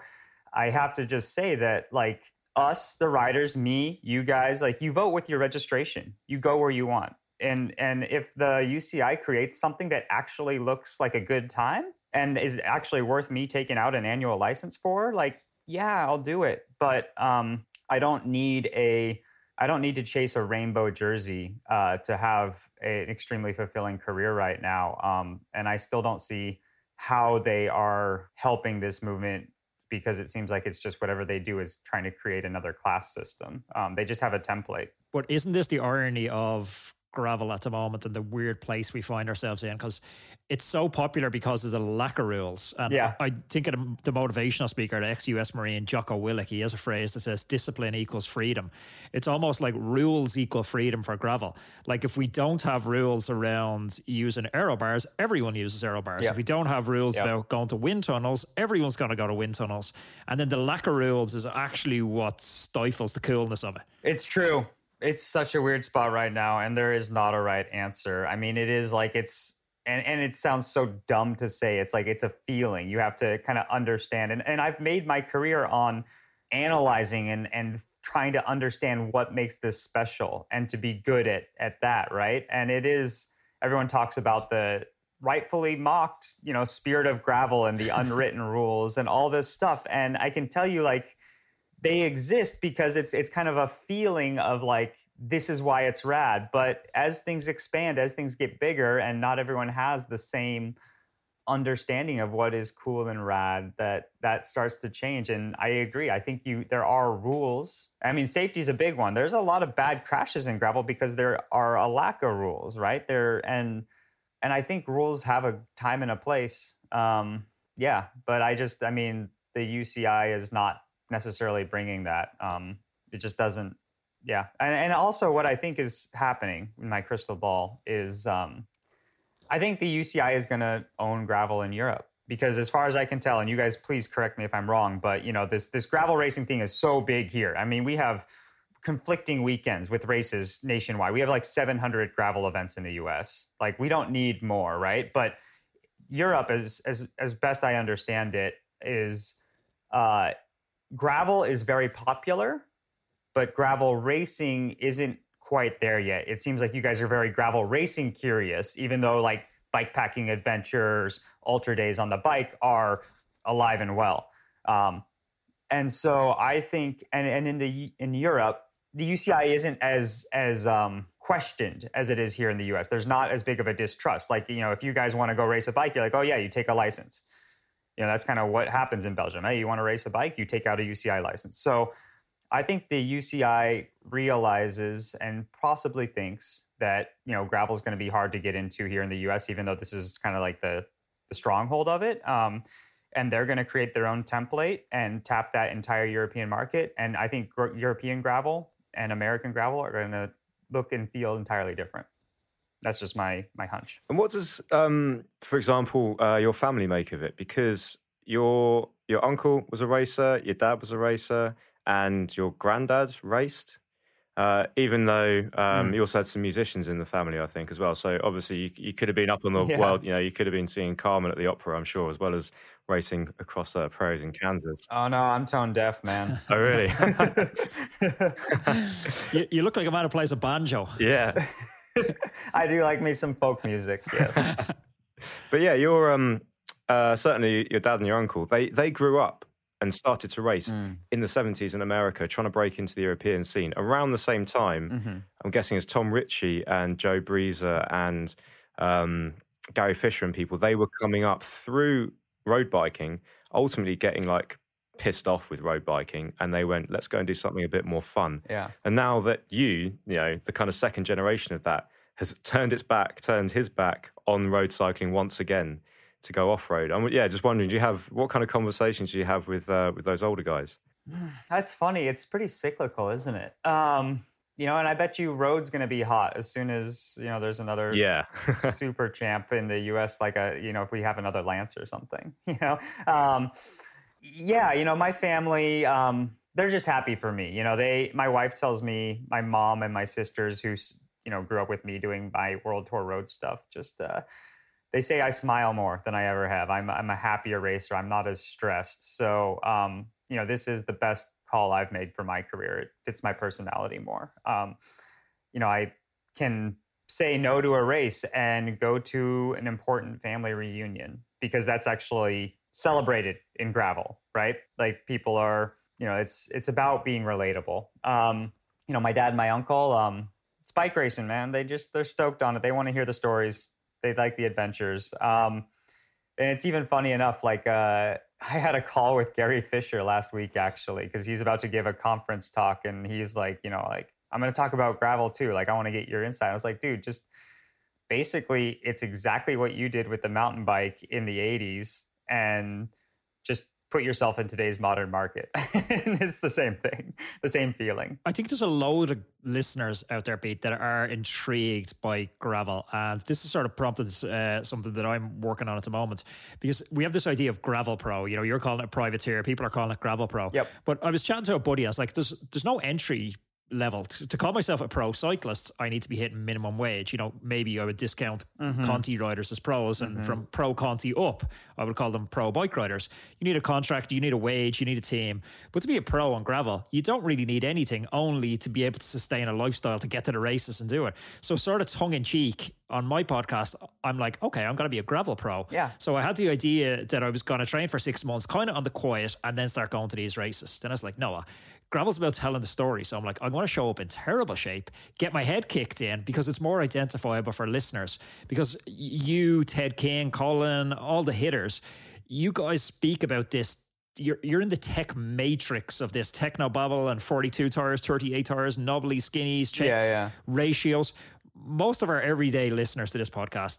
i have to just say that like us the riders me you guys like you vote with your registration. You go where you want. And and if the uci creates something that actually looks like a good time and is actually worth me taking out an annual license for like yeah i'll do it. But um I don't need a I don't need to chase a rainbow jersey uh, to have a, an extremely fulfilling career right now. Um, and I still don't see how they are helping this movement because it seems like it's just whatever they do is trying to create another class system. Um, they just have a template. But isn't this the irony of gravel at the moment and the weird place we find ourselves in because it's so popular because of the lack of rules. And yeah. I, I think of the, motivational speaker, the ex-US Marine Jocko Willink, he has a phrase that says discipline equals freedom. It's almost like rules equal freedom for gravel. Like if we don't have rules around using aero bars, everyone uses aero bars. If we don't have rules about going to wind tunnels, everyone's going to go to wind tunnels. And then the lack of rules is actually what stifles the coolness of it. It's true it's such a weird spot right now and there is not a right answer. I mean it is like it's and, and it sounds so dumb to say it's like it's a feeling you have to kind of understand and, and i've made my career on analyzing and, and trying to understand what makes this special and to be good at, at that right? And it is everyone talks about the rightfully mocked you know spirit of gravel and the unwritten rules and all this stuff and i can tell you like they exist because it's it's kind of a feeling of like this is why it's rad. But as things expand, as things get bigger, and not everyone has the same understanding of what is cool and rad that that starts to change. And i agree. I think you there are rules. I mean safety is a big one. There's a lot of bad crashes in gravel because there are a lack of rules right? There and and i think rules have a time and a place. Um yeah but i just i mean the uci is not necessarily bringing that. Um, it just doesn't. Yeah, and, and also what I think is happening in my crystal ball is um, I think the UCI is going to own gravel in Europe because as far as I can tell, and you guys please correct me if I'm wrong, but you know this this gravel racing thing is so big here. I mean, we have conflicting weekends with races nationwide. We have like 700 gravel events in the US. Like we don't need more, right? But Europe, as as as best I understand it, is uh, gravel is very popular, but gravel racing isn't quite there yet. It seems like you guys are very gravel racing curious, even though like bike packing adventures, ultra days on the bike are alive and well. Um, and so I think, and, and in the in Europe, the UCI isn't as as um, questioned as it is here in the US. There's not as big of a distrust. Like you know, if you guys want to go race a bike, you're like, oh yeah, you take a license. You know, that's kind of what happens in Belgium. Hey, you want to race a bike, you take out a UCI license. So I think the UCI realizes and possibly thinks that you know gravel is going to be hard to get into here in the US, even though this is kind of like the the stronghold of it. Um, and they're going to create their own template and tap that entire European market. And I think European gravel and American gravel are going to look and feel entirely different. That's just my my hunch. And what does, um, for example, uh, your family make of it? Because your your uncle was a racer, your dad was a racer, and your granddad raced. Uh, even though um, mm. you also had some musicians in the family, I think, as well. So obviously, you, you could have been up on the yeah. world. You know, you could have been seeing Carmen at the opera, I'm sure, as well as racing across uh, prairies in Kansas. Oh no, I'm tone deaf, man. oh really? you, you, look like a man who plays a banjo. Yeah, I do like me some folk music. Yes, but yeah, you're um, uh, certainly your dad and your uncle. They they grew up and started to race mm. in the 70s in America, trying to break into the European scene. Around the same time, mm-hmm. I'm guessing as Tom Ritchie and Joe Breeze and um, Gary Fisher and people, they were coming up through road biking, ultimately getting like pissed off with road biking and they went, let's go and do something a bit more fun. Yeah. And now that you, you know, the kind of second generation of that has turned its back, turned his back on road cycling once again to go off road. I'm yeah, just wondering, do you have what kind of conversations do you have with uh, with those older guys? That's funny. It's pretty cyclical, isn't it? Um, you know, and I bet you road's going to be hot as soon as you know there's another yeah super champ in the U.S. Like a you know if we have another Lance or something. You know, um, yeah. You know, my family. Um, they're just happy for me. You know, they. My wife tells me, my mom and my sisters, who you know grew up with me doing my world tour road stuff, just. Uh, they say I smile more than I ever have. I'm I'm a happier racer. I'm not as stressed. So um, you know, this is the best call I've made for my career. It fits my personality more. Um, you know, I can say no to a race and go to an important family reunion because that's actually celebrated in gravel, right? Like people are, you know, it's it's about being relatable. Um, you know, my dad, and my uncle, um, it's bike racing, man. They just they're stoked on it. They want to hear the stories they like the adventures. Um, and it's even funny enough, like uh, I had a call with Gary Fisher last week actually, because he's about to give a conference talk, and he's like, you know, like I'm going to talk about gravel too. Like I want to get your insight. I was like, dude, just basically, it's exactly what you did with the mountain bike in the '80s, and just put yourself in today's modern market. it's the same thing, the same feeling. I think there's a load of listeners out there, Pete, that are intrigued by gravel. And this has sort of prompted uh, something that I'm working on at the moment because we have this idea of gravel pro. You know, you're calling it privateer, people are calling it gravel pro. Yep. But I was chatting to a buddy, I was like, there's, there's no entry level. To, call myself a pro cyclist, I need to be hitting minimum wage. You know, maybe I would discount mm-hmm. Conti riders as pros, and mm-hmm. from pro Conti up, I would call them pro bike riders. You need a contract, you need a wage, you need a team. But to be a pro on gravel, you don't really need anything, only to be able to sustain a lifestyle to get to the races and do it. So, sort of tongue in cheek, on my podcast, I'm like, okay, I'm going to be a gravel pro. Yeah. So I had the idea that I was going to train for six months, kind of on the quiet, and then start going to these races. Then I was like, no, gravel's about telling the story. So I'm like, I'm going to show up in terrible shape, get my head kicked in because it's more identifiable for listeners. Because you, Ted King, Colin, all the hitters, you guys speak about this. You're, you're in the tech matrix of this techno bubble and 42 tires, 38 tires, knobbly skinnies, check yeah, yeah. ratios. Most of our everyday listeners to this podcast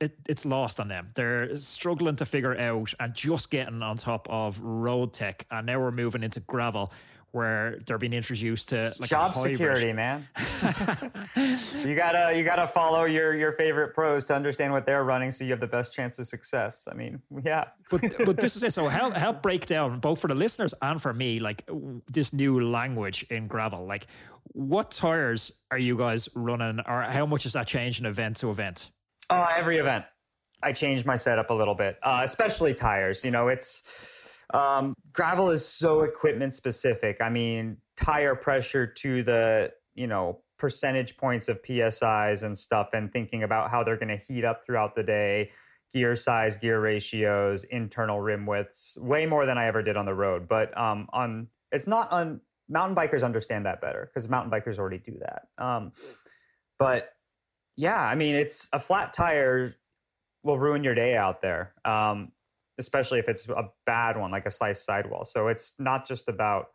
it, it's lost on them. They're struggling to figure out and just getting on top of road tech. And now we're moving into gravel where they're being introduced to like job security, man. you gotta you gotta follow your your favorite pros to understand what they're running, so you have the best chance of success. I mean, yeah. but but this is it. So help help break down both for the listeners and for me, like this new language in gravel. Like, what tires are you guys running, or how much is that changing event to event? Oh, every event. I change my setup a little bit, uh, especially tires. You know, it's um, gravel is so equipment specific. I mean, tire pressure to the you know percentage points of PSIs and stuff and thinking about how they're going to heat up throughout the day, gear size, gear ratios, internal rim widths, way more than I ever did on the road. But um, on it's not on mountain bikers understand that better because mountain bikers already do that. Um, but yeah, I mean, it's a flat tire will ruin your day out there, um, especially if it's a bad one like a sliced sidewall. So it's not just about,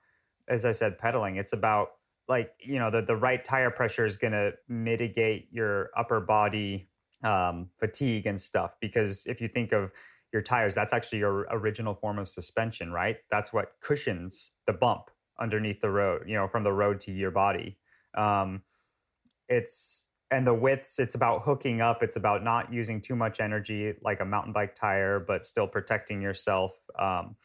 as I said, pedaling. It's about like you know the the right tire pressure is going to mitigate your upper body um, fatigue and stuff. Because if you think of your tires, that's actually your original form of suspension, right? That's what cushions the bump underneath the road, you know, from the road to your body. Um, it's and the widths it's about hooking up it's about not using too much energy like a mountain bike tire but still protecting yourself um,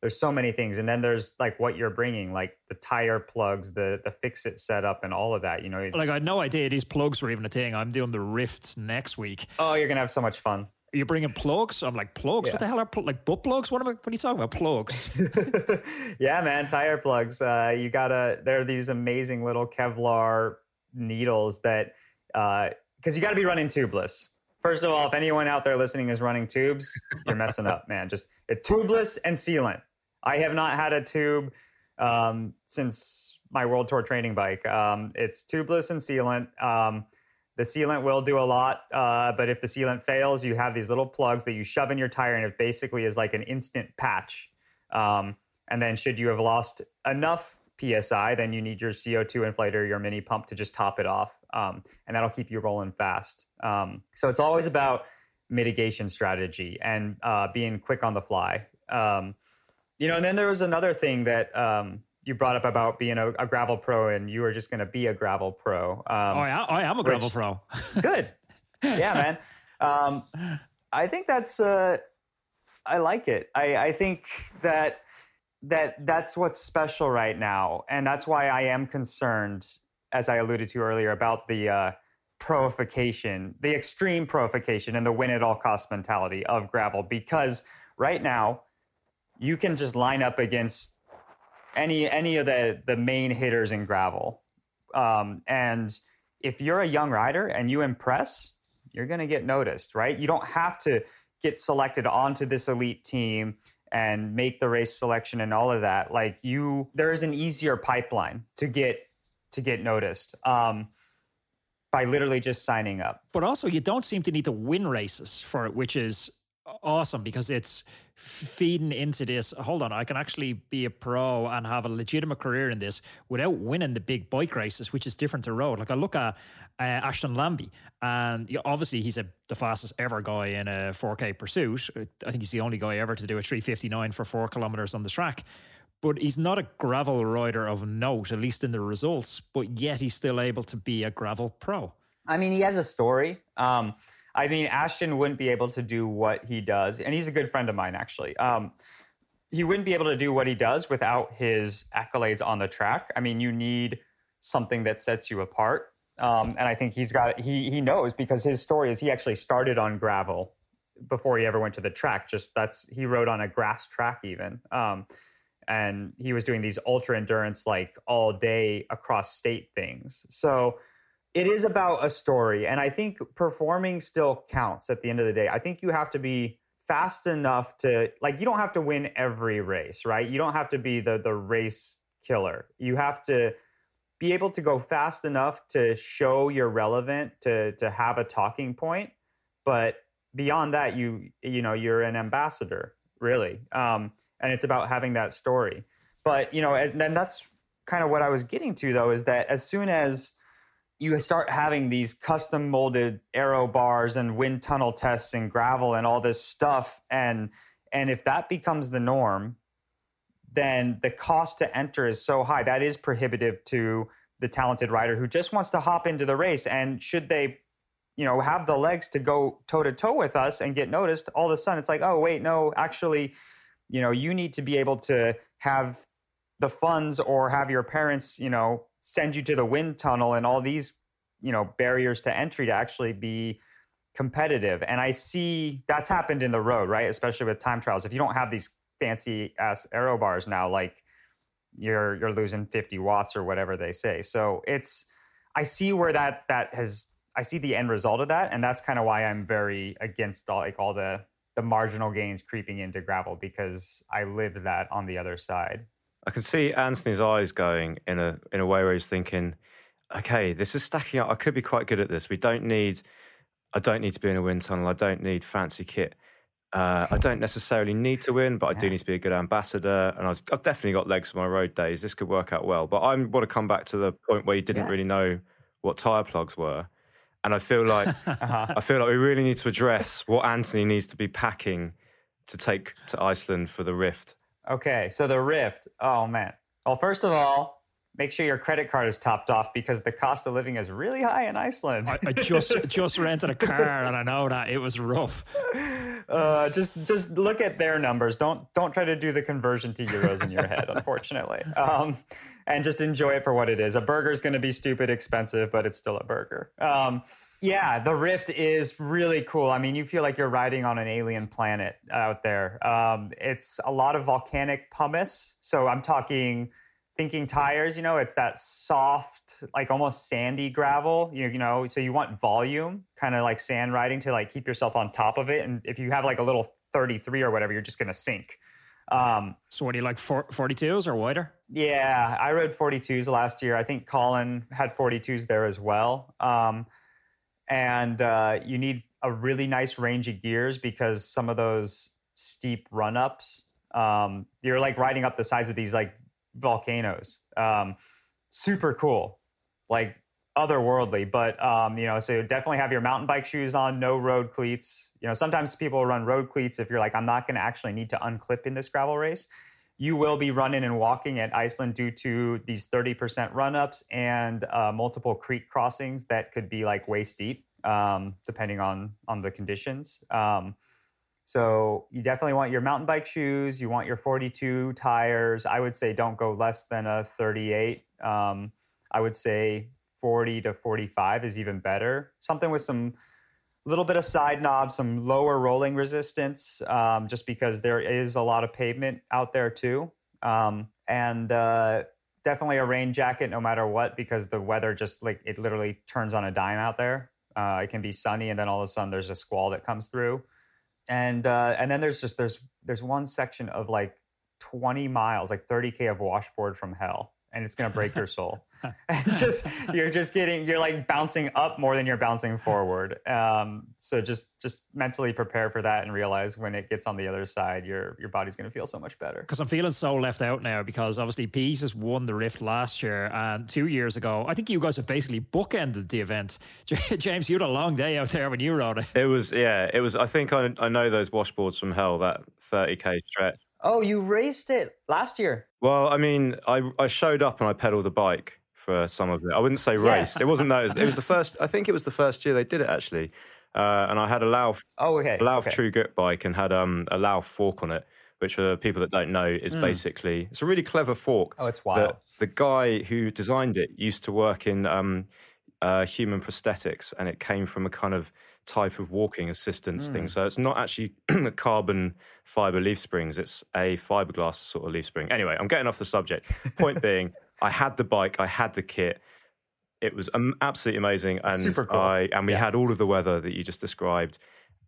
there's so many things and then there's like what you're bringing like the tire plugs the the fix it setup and all of that you know like i had no idea these plugs were even a thing i'm doing the rifts next week oh you're gonna have so much fun you're bringing plugs? I'm like plugs. Yeah. What the hell are pl- like butt plugs? What am I? What are you talking about? Plugs? yeah, man, tire plugs. Uh, you gotta. They're these amazing little Kevlar needles that because uh, you got to be running tubeless. First of all, if anyone out there listening is running tubes, you're messing up, man. Just it, tubeless and sealant. I have not had a tube um, since my World Tour training bike. Um, it's tubeless and sealant. Um, the sealant will do a lot, uh, but if the sealant fails, you have these little plugs that you shove in your tire, and it basically is like an instant patch. Um, and then, should you have lost enough psi, then you need your CO2 inflator, your mini pump to just top it off um, and that'll keep you rolling fast. Um, so it's always about mitigation strategy and uh, being quick on the fly. Um, you know, and then there was another thing that um, you brought up about being a, a, gravel pro, and you were just going to be a gravel pro. Um, oh, yeah, I am a gravel which, pro. good. Yeah, man. Um, I think that's. Uh, I like it. I, I think that that that's what's special right now, and that's why I am concerned as I alluded to earlier, about the uh, proification, the extreme proification and the win at all cost mentality of gravel. Because right now, you can just line up against any any of the the main hitters in gravel, um, and if you're a young rider and you impress, you're going to get noticed, right? You don't have to get selected onto this elite team and make the race selection and all of that. Like you, there is an easier pipeline to get to get noticed um, by literally just signing up. But also, you don't seem to need to win races for it, which is awesome because it's feeding into this. Hold on, I can actually be a pro and have a legitimate career in this without winning the big bike races, which is different to road. Like I look at uh, Ashton Lambie, and obviously he's a, the fastest ever guy in a 4K pursuit. I think he's the only guy ever to do a 359 for four kilometers on the track but he's not a gravel rider of note, at least in the results, but yet he's still able to be a gravel pro. I mean, he has a story. Um, I mean, Ashton wouldn't be able to do what he does, and he's a good friend of mine, actually. Um, he wouldn't be able to do what he does without his accolades on the track. I mean, you need something that sets you apart. Um, and I think he's got he he knows because his story is he actually started on gravel before he ever went to the track. Just that's he rode on a grass track even. Um, and he was doing these ultra endurance like all day across state things. So it is about a story and I think performing still counts at the end of the day. I think you have to be fast enough to like you don't have to win every race, right? You don't have to be the the race killer. You have to be able to go fast enough to show you're relevant to to have a talking point, but beyond that you you know you're an ambassador really um, and it's about having that story. But you know, and then that's kind of what I was getting to though is that as soon as you start having these custom molded aero bars and wind tunnel tests and gravel and all this stuff and and if that becomes the norm then the cost to enter is so high that is prohibitive to the talented rider who just wants to hop into the race and should they you know have the legs to go toe to toe with us and get noticed all of a sudden it's like oh wait no actually you know you need to be able to have the funds or have your parents you know send you to the wind tunnel and all these you know barriers to entry to actually be competitive. And i see that's happened in the road right? Especially with time trials. If you don't have these fancy ass aero bars now like you're you're losing 50 watts or whatever they say. So it's I see where that that has I see the end result of that, and that's kind of why I'm very against all like all the the marginal gains creeping into gravel because I lived that on the other side. I can see Anthony's eyes going in a in a way where he's thinking, okay, this is stacking up. I could be quite good at this. We don't need, I don't need to be in a wind tunnel. I don't need fancy kit. Uh, I don't necessarily need to win, but I do need to be a good ambassador. And I have definitely got legs for my road days. This could work out well. But I want to come back to the point where you didn't yeah. really know what tire plugs were. And I feel like uh-huh. I feel like we really need to address what Anthony needs to be packing to take to Iceland for the Rift. Okay, so the Rift. Oh man. Well, first of all, make sure your credit card is topped off because the cost of living is really high in Iceland. I, I just just rented a car and I know that it was rough. Uh, just just look at their numbers. Don't don't try to do the conversion to euros in your head, unfortunately. Um, and just enjoy it for what it is. A burger is going to be stupid expensive, but it's still a burger. Um, yeah, the Rift is really cool. I mean, you feel like you're riding on an alien planet out there. Um, it's a lot of volcanic pumice. So I'm talking thinking tires, you know, it's that soft, like almost sandy gravel, you, you know, so you want volume, kind of like sand riding to like keep yourself on top of it. And if you have like a little 33 or whatever, you're just going to sink. Um, so what do you like, 42s or wider? Yeah, I rode 42s last year. I think Colin had 42s there as well. Um, and uh, you need a really nice range of gears because some of those steep run ups, um, you're like riding up the sides of these like volcanoes. Um, super cool, like otherworldly. But um, you know, so definitely have your mountain bike shoes on, no road cleats. You know, sometimes people run road cleats if you're like, I'm not going to actually need to unclip in this gravel race. You will be running and walking at Iceland due to these 30% run ups and uh, multiple creek crossings that could be like waist deep, um, depending on on the conditions. Um, so you definitely want your mountain bike shoes. You want your 42 tires. I would say don't go less than a 38. Um, I would say 40 to 45 is even better. Something with some little bit of side knobs, some lower rolling resistance, um, just because there is a lot of pavement out there too. Um, and uh, definitely a rain jacket no matter what, because the weather just like it literally turns on a dime out there. Uh, it can be sunny, and then all of a sudden there's a squall that comes through and uh, and then there's just there's there's one section of like 20 miles, like 30k of washboard from hell, and it's gonna break your soul. and just you're just getting you're like bouncing up more than you're bouncing forward. Um, so just just mentally prepare for that and realize when it gets on the other side, your your body's gonna feel so much better. Because I'm feeling so left out now because obviously Pete has won the Rift last year and two years ago. I think you guys have basically bookended the event. James, you had a long day out there when you rode it. It was yeah, it was. I think I I know those washboards from hell that 30k stretch. Oh, you raced it last year. Well, I mean, I I showed up and I pedaled the bike for some of it. I wouldn't say race. Yes. It wasn't that. It was the first. I think it was the first year they did it actually. Uh, and I had a Lauf, oh, okay. Lauf okay. True Grit bike and had um, a Lauf fork on it, which for people that don't know is mm. basically it's a really clever fork. Oh, it's wild. The, the guy who designed it used to work in um, uh, human prosthetics, and it came from a kind of type of walking assistance mm. thing. So it's not actually carbon fiber leaf springs; it's a fiberglass sort of leaf spring. Anyway, I'm getting off the subject. Point being, I had the bike, I had the kit. It was absolutely amazing, and Super cool. I and we yeah. had all of the weather that you just described.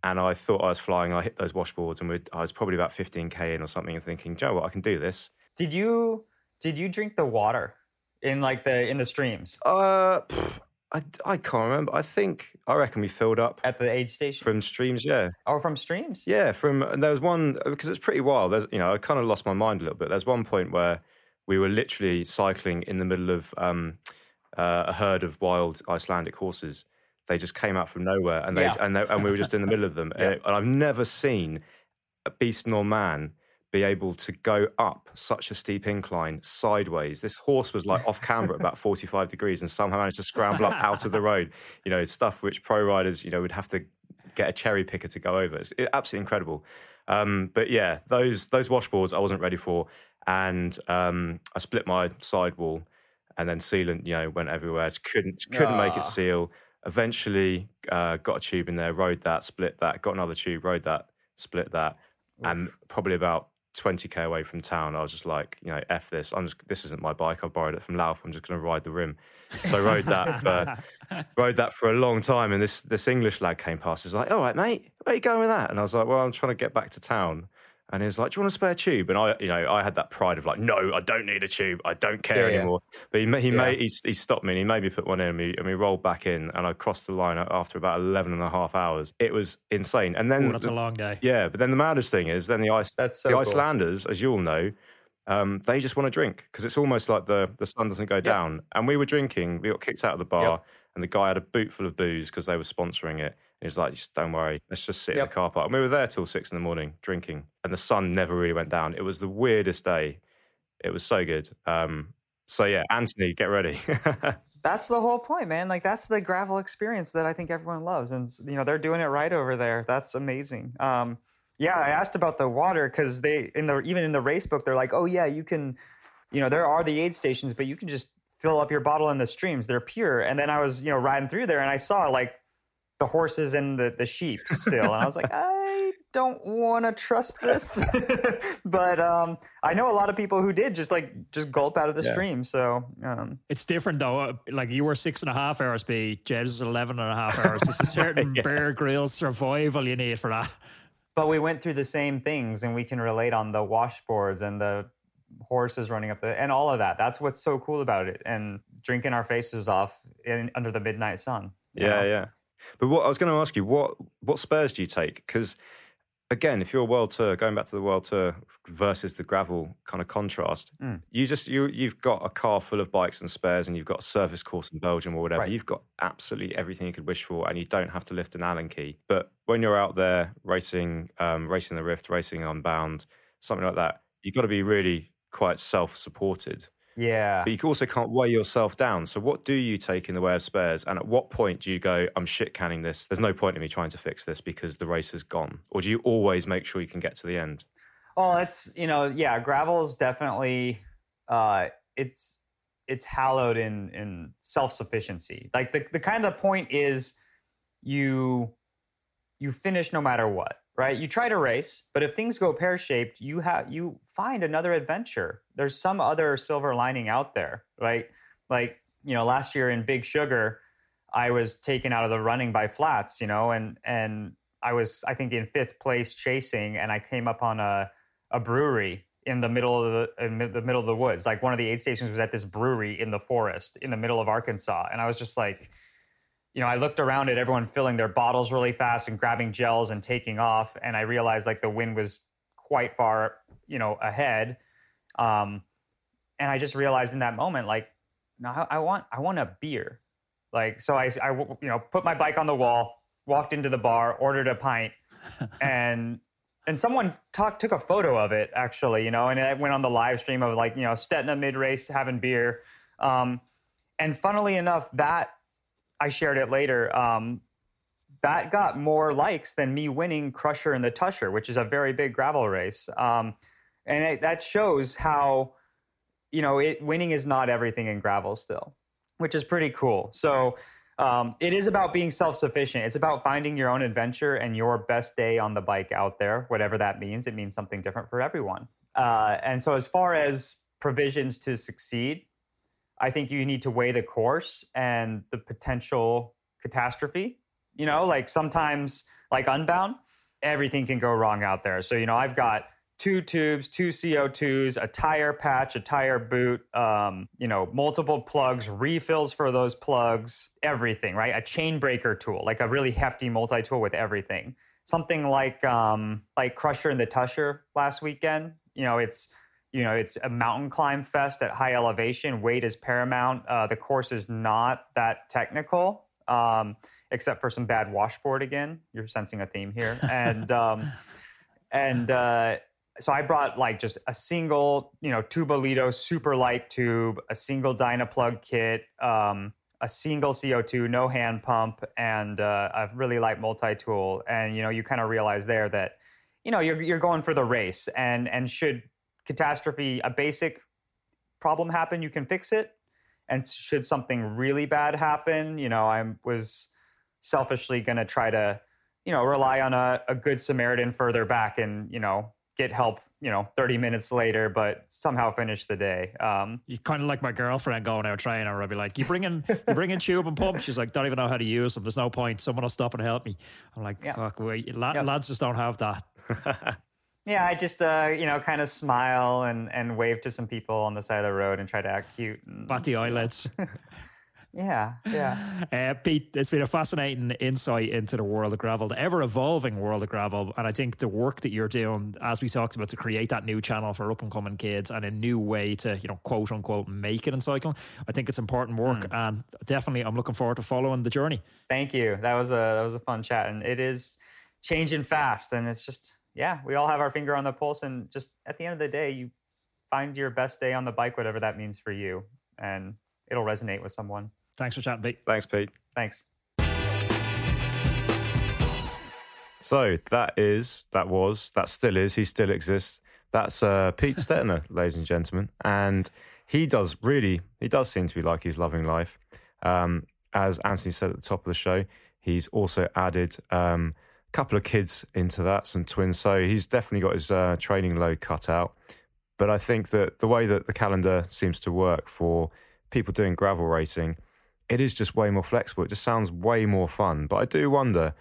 And I thought I was flying. I hit those washboards, and I was probably about 15k in or something, and thinking, Joe, what I can do this. Did you did you drink the water in like the in the streams? Uh, pff, I, I can't remember. I think I reckon we filled up at the aid station from streams. Yeah. Oh, from streams. Yeah, from and there was one because it's pretty wild. There's you know I kind of lost my mind a little bit. There's one point where we were literally cycling in the middle of um, uh, a herd of wild Icelandic horses. They just came out from nowhere, and they yeah. and they, and we were just in the middle of them. yeah. and, and I've never seen a beast nor man be able to go up such a steep incline sideways. This horse was like off camber at about 45 degrees and somehow managed to scramble up out of the road. You know, stuff which pro riders, you know, would have to get a cherry picker to go over. It's absolutely incredible. Um, but yeah, those those washboards I wasn't ready for, and um, I split my sidewall, and then sealant, you know, went everywhere. Just couldn't couldn't make it ah. seal. Eventually, uh, got a tube in there, rode that, split that, got another tube, rode that, split that, Oof. and probably about 20k away from town. I was just like, you know, f this. I'm just this isn't my bike. I borrowed it from Lauf. I'm just going to ride the rim. So I rode that for rode that for a long time. And this this English lad came past. He's like, all right, mate, where are you going with that? And I was like, well, I'm trying to get back to town. And he was like, "Do you want a spare tube?" And I, you know, I had that pride of like, "No, I don't need a tube. I don't care yeah, anymore." Yeah. But he, he yeah. made he, he, stopped me and he made me put one in and we, and we rolled back in and I crossed the line after about 11 and a half hours. It was insane. And then Ooh, that's the, a long day. Yeah, but then the maddest thing is then the ice so the cool. Icelanders, as you all know, um, they just want to drink because it's almost like the the sun doesn't go down. And we were drinking. We got kicked out of the bar, yep. and the guy had a boot full of booze because they were sponsoring it. He's like, just don't worry, let's just sit yep. in the car park. And we were there till six in the morning drinking, and the sun never really went down. It was the weirdest day. It was so good. Um, so yeah, Anthony, get ready. that's the whole point, man. Like that's the gravel experience that I think everyone loves, and you know they're doing it right over there. That's amazing. Um, yeah, I asked about the water because they in the even in the race book they're like, oh yeah, you can, you know, there are the aid stations, but you can just fill up your bottle in the streams. They're pure. And then I was you know riding through there and I saw like the horses and the, the sheep still. And I was like, I don't want to trust this. but um, I know a lot of people who did just like just gulp out of the yeah. stream. So um, it's different though. Like you were six and a half hours, B. Jeb's is 11 and a half hours. There's a certain yeah. Bear Grylls survival you need for that. But we went through the same things and we can relate on the washboards and the horses running up the and all of that. That's what's so cool about it. And drinking our faces off in, under the midnight sun. Yeah, know? yeah. But what I was going to ask you, what what spares do you take? Because again, if you're a world tour, going back to the world tour versus the gravel kind of contrast, mm. you just you you've got a car full of bikes and spares, and you've got a service course in Belgium or whatever. Right. You've got absolutely everything you could wish for, and you don't have to lift an Allen key. But when you're out there racing, um, racing the Rift, racing Unbound, something like that, you've got to be really quite self-supported. Yeah. But you also can't weigh yourself down. So what do you take in the way of spares? And at what point do you go, I'm shit canning this. There's no point in me trying to fix this because the race is gone. Or do you always make sure you can get to the end? Well, it's you know, yeah, gravel is definitely uh it's it's hallowed in in self-sufficiency. Like the the kind of point is you you finish no matter what right? You try to race, but if things go pear shaped, you have you find another adventure. There's some other silver lining out there, right? Like you know, last year in Big Sugar, I was taken out of the running by flats, you know, and and I was I think in fifth place chasing, and I came up on a a brewery in the middle of the in the middle of the woods. Like one of the aid stations was at this brewery in the forest in the middle of Arkansas, and I was just like you know, I looked around at everyone filling their bottles really fast and grabbing gels and taking off, and I realized like the wind was quite far, you know, ahead. Um, and I just realized in that moment, like, no, I, want, I want a beer. Like, so I, I, you know, put my bike on the wall, walked into the bar, ordered a pint, and and someone talk, took a photo of it actually, you know, and it went on the live stream of like, you know, Stetina mid race having beer. Um, and funnily enough, that I shared it later. Um, that got more likes than me winning Crusher and the Tushar, which is a very big gravel race. Um, and it, that shows how, you know, it winning is not everything in gravel still, which is pretty cool. So um, it is about being self sufficient. It's about finding your own adventure and your best day on the bike out there, whatever that means. It means something different for everyone. Uh, and so, as far as provisions to succeed, I think you need to weigh the course and the potential catastrophe. You know, like sometimes, like Unbound, everything can go wrong out there. So, you know, I've got two tubes, two CO2s, a tire patch, a tire boot, um, you know, multiple plugs, refills for those plugs, everything, right? A chain breaker tool, like a really hefty multi tool with everything. Something like um, like Crusher and the Tushar last weekend. You know, it's you know, it's a mountain climb fest at high elevation. Weight is paramount. Uh, the course is not that technical, um, except for some bad washboard again. You're sensing a theme here, and um, and uh, so I brought like just a single, you know, Tubolito super light tube, a single Dynaplug kit, um, a single CO2, no hand pump, and uh, a really light multi tool. And you know, you kind of realize there that you know you're you're going for the race, and and should catastrophe, a basic problem happen, you can fix it. And should something really bad happen, you know, I was selfishly going to try to, you know, rely on a, a good Samaritan further back and, you know, get help, you know, 30 minutes later, but somehow finish the day. Um, you kind of like my girlfriend going out training, or I'd be like, "You bring in, you bring in tube and pump." She's like, "Don't even know how to use them. There's no point. Someone will stop and help me." I'm like, yeah. "Fuck, wait, lad, lads just don't have that." yeah, I just uh, you know kind of smile and and wave to some people on the side of the road and try to act cute. And, Bat the eyelids. Yeah, yeah. Uh, Pete, it's been a fascinating insight into the world of gravel, the ever evolving world of gravel. And I think the work that you're doing, as we talked about, to create that new channel for up and coming kids and a new way to, you know, quote unquote, make it in cycling, I think it's important work. Mm. And definitely, I'm looking forward to following the journey. Thank you. That was a that was a fun chat, and it is changing fast, and it's just yeah, we all have our finger on the pulse, and just at the end of the day, you find your best day on the bike, whatever that means for you, and it'll resonate with someone. Thanks for chatting, Pete. Thanks, Pete. Thanks. So that is, that was, that still is, he still exists. That's uh, Pete Stetina, ladies and gentlemen. And he does really, he does seem to be like he's loving life. Um, as Anthony said at the top of the show, he's also added um, a couple of kids into that, some twins. So he's definitely got his uh, training load cut out. But I think that the way that the calendar seems to work for people doing gravel racing, it is just way more flexible. It just sounds way more fun. But I do wonder,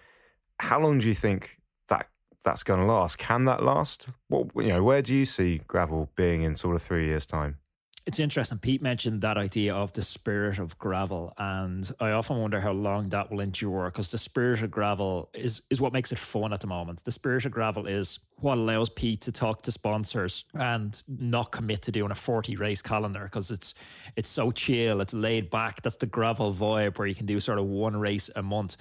how long do you think that that's going to last? Can that last? What you know, where do you see gravel being in sort of three years' time? It's interesting. Pete mentioned that idea of the spirit of gravel, and I often wonder how long that will endure because the spirit of gravel is is what makes it fun at the moment. The spirit of gravel is what allows Pete to talk to sponsors and not commit to doing a 40 race calendar because it's it's so chill, it's laid back. That's the gravel vibe where you can do sort of one race a month.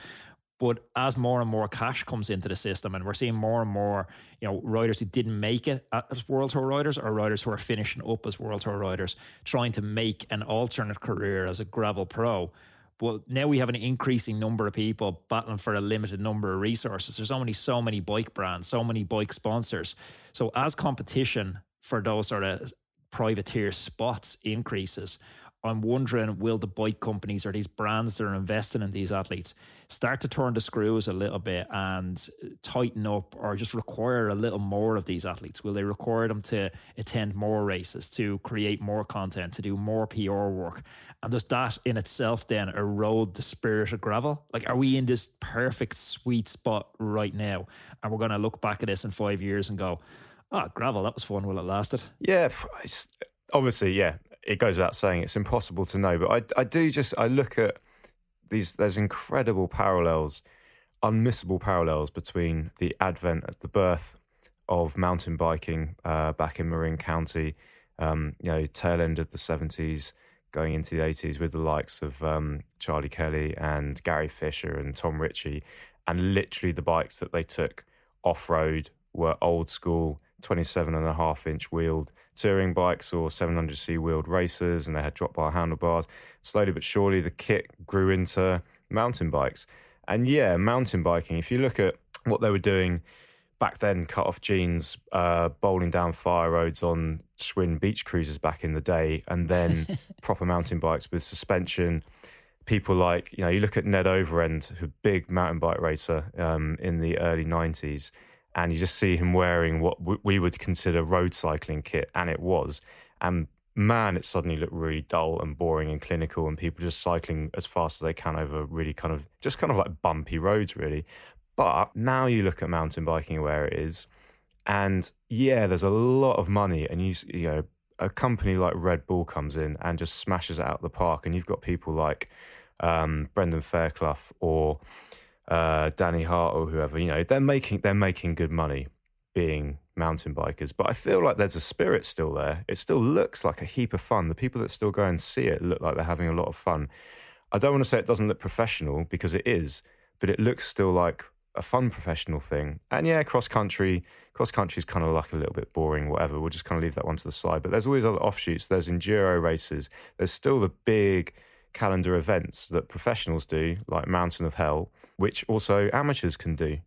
But as more and more cash comes into the system, and we're seeing more and more, you know, riders who didn't make it as World Tour riders, or riders who are finishing up as World Tour riders, trying to make an alternate career as a gravel pro. Well, now we have an increasing number of people battling for a limited number of resources. There's only so many bike brands, so many bike sponsors. So as competition for those sort of privateer spots increases, I'm wondering will the bike companies or these brands that are investing in these athletes start to turn the screws a little bit and tighten up or just require a little more of these athletes? Will they require them to attend more races, to create more content, to do more PR work? And does that in itself then erode the spirit of gravel? Like, are we in this perfect sweet spot right now? And we're going to look back at this in five years and go, oh, gravel, that was fun while it lasted. Yeah, obviously, yeah it goes without saying it's impossible to know. But I, I do just I look at these. There's incredible parallels, unmissable parallels between the advent the birth of mountain biking uh, back in Marin County, um, you know, tail end of the seventies, going into the eighties, with the likes of um, Charlie Kelly and Gary Fisher and Tom Ritchie, and literally the bikes that they took off road were old school 27 and a half inch wheeled touring bikes or 700c wheeled racers, and they had drop bar handlebars. Slowly but surely, the kit grew into mountain bikes. And yeah, mountain biking, if you look at what they were doing back then, cut off jeans, uh, bowling down fire roads on Schwinn beach cruisers back in the day, and then proper mountain bikes with suspension. People like, you know, you look at Ned Overend, who big mountain bike racer um, in the early 90s and you just see him wearing what we would consider road cycling kit, and it was. And man, it suddenly looked really dull and boring and clinical, and people just cycling as fast as they can over really kind of just kind of like bumpy roads, really. But now you look at mountain biking where it is, and yeah, there's a lot of money, and you you know a company like Red Bull comes in and just smashes it out of the park, and you've got people like um, Brendan Fairclough or uh, Danny Hart or whoever, you know, they're making they're making good money being mountain bikers. But I feel like there's a spirit still there. It still looks like a heap of fun. The people that still go and see it look like they're having a lot of fun. I don't want to say it doesn't look professional because it is, but it looks still like a fun professional thing. And yeah, cross country, cross country is kind of like a little bit boring, whatever. We'll just kind of leave that one to the side. But there's always other offshoots. There's enduro races. There's still the big calendar events that professionals do, like Mountain of Hell, which also amateurs can do.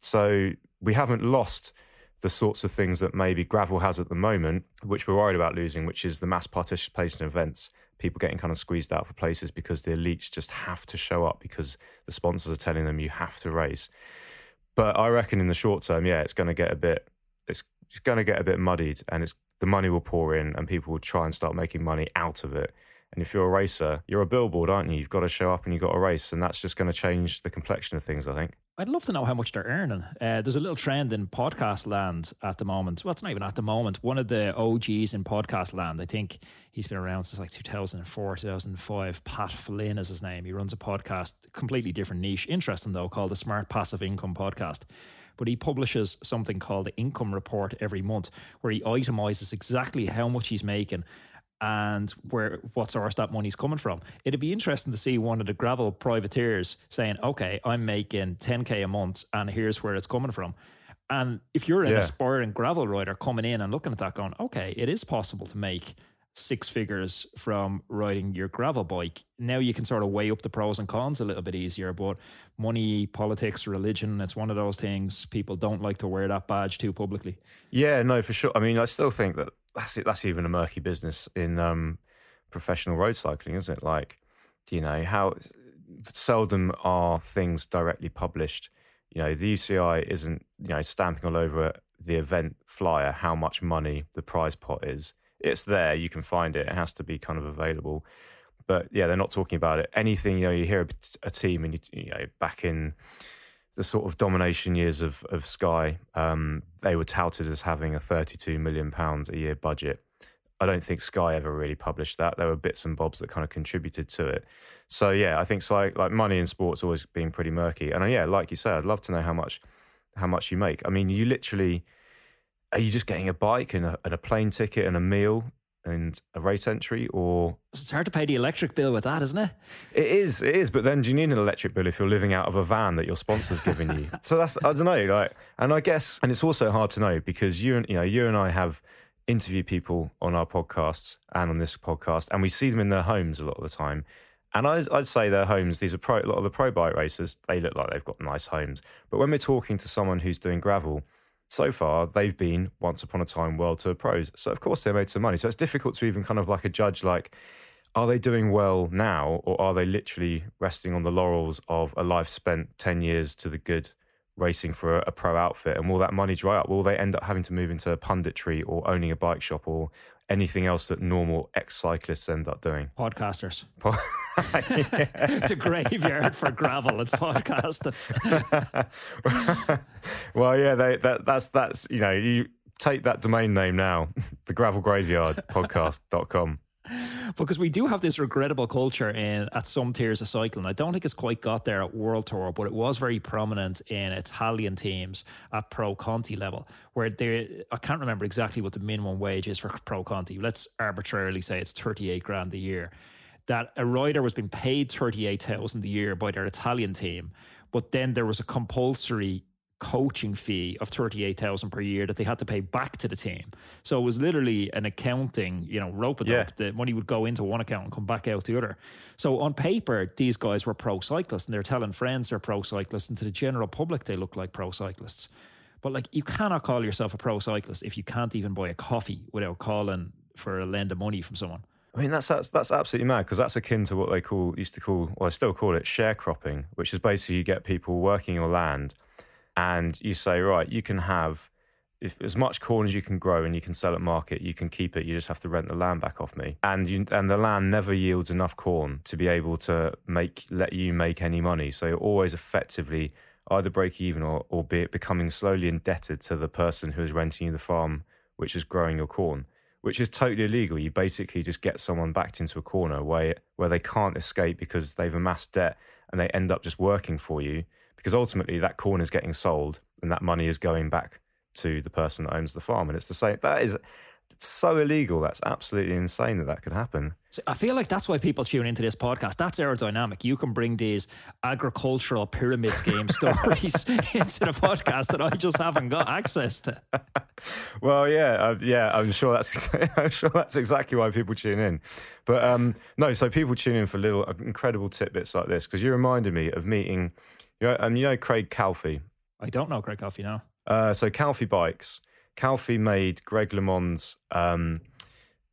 So we haven't lost the sorts of things that maybe gravel has at the moment, which we're worried about losing, which is the mass participation events, people getting kind of squeezed out for places because the elites just have to show up because the sponsors are telling them you have to race. But I reckon in the short term, yeah, it's going to get a bit, it's it's going to get a bit muddied, and it's the money will pour in, and people will try and start making money out of it. And if you're a racer, you're a billboard, aren't you? You've got to show up and you've got to race, and that's just going to change the complexion of things. I think. I'd love to know how much they're earning. Uh, there's a little trend in podcast land at the moment. Well, it's not even at the moment. One of the OGs in podcast land, I think he's been around since like 2004, 2005. Pat Flynn is his name. He runs a podcast, completely different niche. Interesting though, called the Smart Passive Income Podcast. But he publishes something called the Income Report every month, where he itemizes exactly how much he's making and where what source that money's coming from. It'd be interesting to see one of the gravel privateers saying, "Okay, I'm making 10k a month, and here's where it's coming from." And if you're an Yeah. aspiring gravel rider coming in and looking at that, going, "Okay, it is possible to make." Six figures from riding your gravel bike. Now you can sort of weigh up the pros and cons a little bit easier. But money, politics, religion, it's one of those things people don't like to wear that badge too publicly. Yeah, no, for sure. I mean, I still think that that's. That's even a murky business in um, professional road cycling, isn't it? Like, you know, how seldom are things directly published. You know, the UCI isn't, you know, stamping all over the event flyer how much money the prize pot is. It's there. You can find it. It has to be kind of available. But yeah, they're not talking about it. Anything, you know, you hear a, a team and, you, you know, back in the sort of domination years of, of Sky, um, they were touted as having a 32 million pounds a year budget. I don't think Sky ever really published that. There were bits and bobs that kind of contributed to it. So yeah, I think so, like, like money in sports always been pretty murky. And uh, yeah, like you said, I'd love to know how much how much you make. I mean, you literally are you just getting a bike and a, and a plane ticket and a meal and a race entry, or It's hard to pay the electric bill with that, isn't it? it is, it is. But then, do you need an electric bill if you're living out of a van that your sponsor's giving you? so that's I don't know. Like, and I guess, and it's also hard to know because you and you know you and I have interviewed people on our podcasts and on this podcast, and we see them in their homes a lot of the time. And I'd, I'd say their homes. These are pro, a lot of the pro bike racers. They look like they've got nice homes. But when we're talking to someone who's doing gravel, so far they've been once upon a time world tour pros. So of course they made some money. So it's difficult to even kind of like a judge like are they doing well now or are they literally resting on the laurels of a life spent 10 years to the good racing for a, a pro outfit and will that money dry up will they end up having to move into punditry or owning a bike shop or anything else that normal ex-cyclists end up doing Podcasters. it's a graveyard for gravel. It's podcasting. well yeah they, that, that's that's you know you take that domain name now the gravel graveyard podcast.com because we do have this regrettable culture in at some tiers of cycling. I don't think it's quite got there at World Tour, but it was very prominent in Italian teams at Pro Conti level, where they I can't remember exactly what the minimum wage is for Pro Conti. Let's arbitrarily say it's thirty eight grand a year. That a rider was being paid thirty eight thousand a year by their Italian team, but then there was a compulsory coaching fee of 38,000 per year that they had to pay back to the team. So it was literally an accounting, you know, rope it Yeah. up. The money would go into one account and come back out the other. So on paper, these guys were pro cyclists and they're telling friends they're pro cyclists and to the general public they look like pro cyclists. But like you cannot call yourself a pro cyclist if you can't even buy a coffee without calling for a lend of money from someone. I mean, that's that's, that's absolutely mad because that's akin to what they call used to call, well, I still call it sharecropping, which is basically you get people working your land, and you say, right, you can have if as much corn as you can grow and you can sell at market, you can keep it. You just have to rent the land back off me, and you and the land never yields enough corn to be able to make let you make any money. So you're always effectively either break even or, or be becoming slowly indebted to the person who is renting you the farm, which is growing your corn which is totally illegal. You basically just get someone backed into a corner where where they can't escape because they've amassed debt and they end up just working for you because ultimately that corn is getting sold and that money is going back to the person that owns the farm and it's the same that is it's so illegal that's absolutely insane that that could happen So I feel like that's why people tune into this podcast. That's aerodynamic. You can bring these agricultural pyramid scheme stories into the podcast that I just haven't got access to. well yeah uh, yeah i'm sure that's i'm sure that's exactly why people tune in but um no so people tune in for little incredible tidbits like this because you reminded me of meeting you um, you know craig calfee I don't know Craig Calfee now. Uh, so Calfee Bikes. Calfee made Greg LeMond's um,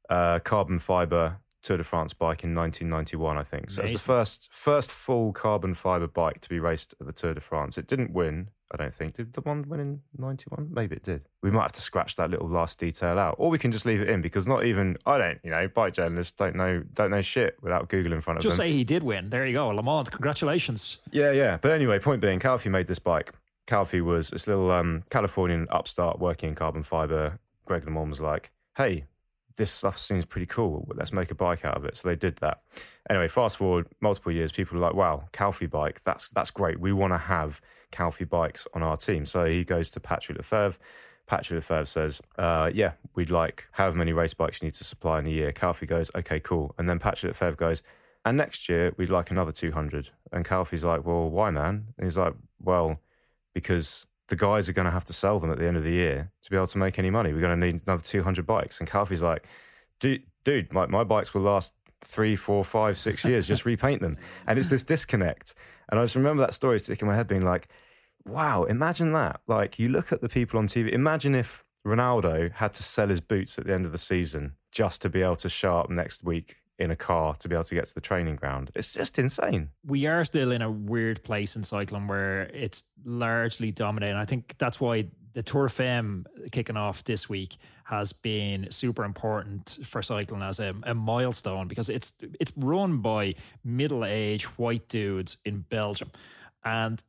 uh, carbon fiber Tour de France bike in 1991, I think. So it's Amazing. the first first full carbon fiber bike to be raced at the Tour de France. It didn't win, I don't think. Did the one win in 91? Maybe it did. We might have to scratch that little last detail out. Or we can just leave it in because not even, I don't, you know, bike journalists don't know don't know shit without Google in front of Just them. say he did win. There you go. LeMond, congratulations. Yeah, yeah. But anyway, point being, Calfee made this bike. Calfee was this little um, Californian upstart working in carbon fiber. Greg LeMond was like, hey, this stuff seems pretty cool. Let's make a bike out of it. So they did that. Anyway, fast forward multiple years, people were like, wow, Calfee bike, that's that's great. We want to have Calfee bikes on our team. So he goes to Patrick Lefevere. Patrick Lefevere says, uh, yeah, we'd like however many race bikes you need to supply in a year. Calfee goes, okay, cool. And then Patrick Lefevere goes, and next year we'd like another 200. And Calfee's like, well, why, man? And he's like, well, because the guys are going to have to sell them at the end of the year to be able to make any money. We're going to need another 200 bikes. And Calfee's like, dude, dude my, my bikes will last three, four, five, six years. Just repaint them. And it's this disconnect. And I just remember that story sticking in my head being like, wow, imagine that. Like you look at the people on TV. Imagine if Ronaldo had to sell his boots at the end of the season just to be able to show up next week in a car to be able to get to the training ground. It's just insane. We are still in a weird place in cycling where it's largely dominated. I think that's why the Tour Femme kicking off this week has been super important for cycling as a, a milestone because it's it's run by middle-aged white dudes in Belgium. And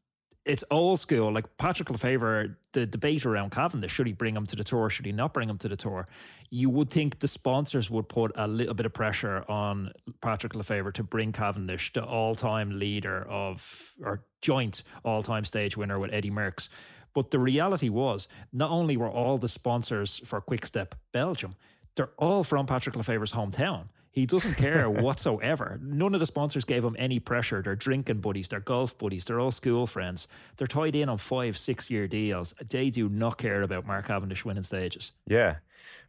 it's old school. Like Patrick Lefevere, the debate around Cavendish, should he bring him to the tour? Should he not bring him to the tour? You would think the sponsors would put a little bit of pressure on Patrick Lefevere to bring Cavendish, the all-time leader of or joint all-time stage winner with Eddie Merckx. But the reality was, not only were all the sponsors for Quickstep Belgium, they're all from Patrick Lefevere's hometown. He doesn't care whatsoever. None of the sponsors gave him any pressure. They're drinking buddies, they're golf buddies, they're all school friends. They're tied in on five, six year deals. They do not care about Mark Cavendish winning stages. Yeah.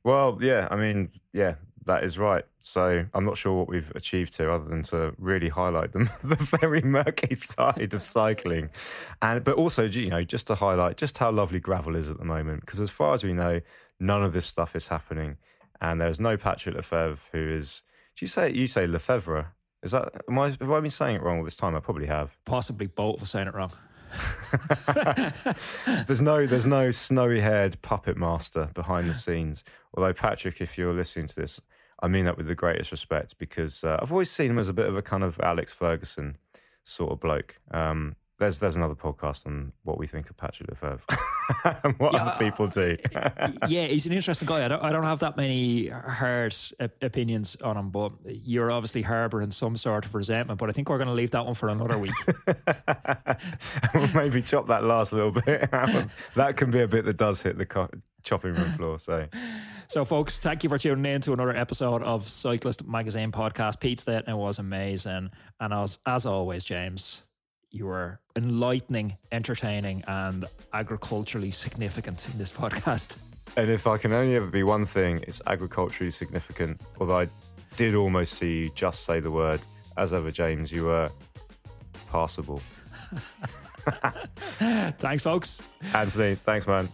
Well, yeah, I mean, yeah, that is right. So I'm not sure what we've achieved here other than to really highlight the, the very murky side of cycling. And but also, you know, just to highlight just how lovely gravel is at the moment. Because as far as we know, none of this stuff is happening. And there's no Patrick Lefevere who is do you say you say Lefevre? Is that am I have I been saying it wrong all this time? I probably have. Possibly both for saying it wrong. there's no there's no snowy haired puppet master behind the scenes. Although Patrick, if you're listening to this, I mean that with the greatest respect because uh, I've always seen him as a bit of a kind of Alex Ferguson sort of bloke. Um, there's there's another podcast on what we think of Patrick Lefevere and what yeah, other people do. yeah, he's an interesting guy. I don't, I don't have that many hard opinions on him, but you're obviously harbouring some sort of resentment. But I think we're going to leave that one for another week. Maybe chop that last little bit. that can be a bit that does hit the co- chopping room floor. So. So, folks, thank you for tuning in to another episode of Cyclist Magazine podcast. Pete said it was amazing. And as, as always, James, you were enlightening, entertaining, and agriculturally significant in this podcast. And if I can only ever be one thing, it's agriculturally significant. Although I did almost see you just say the word. As ever, James, you were passable. thanks, folks. Anthony, thanks, man.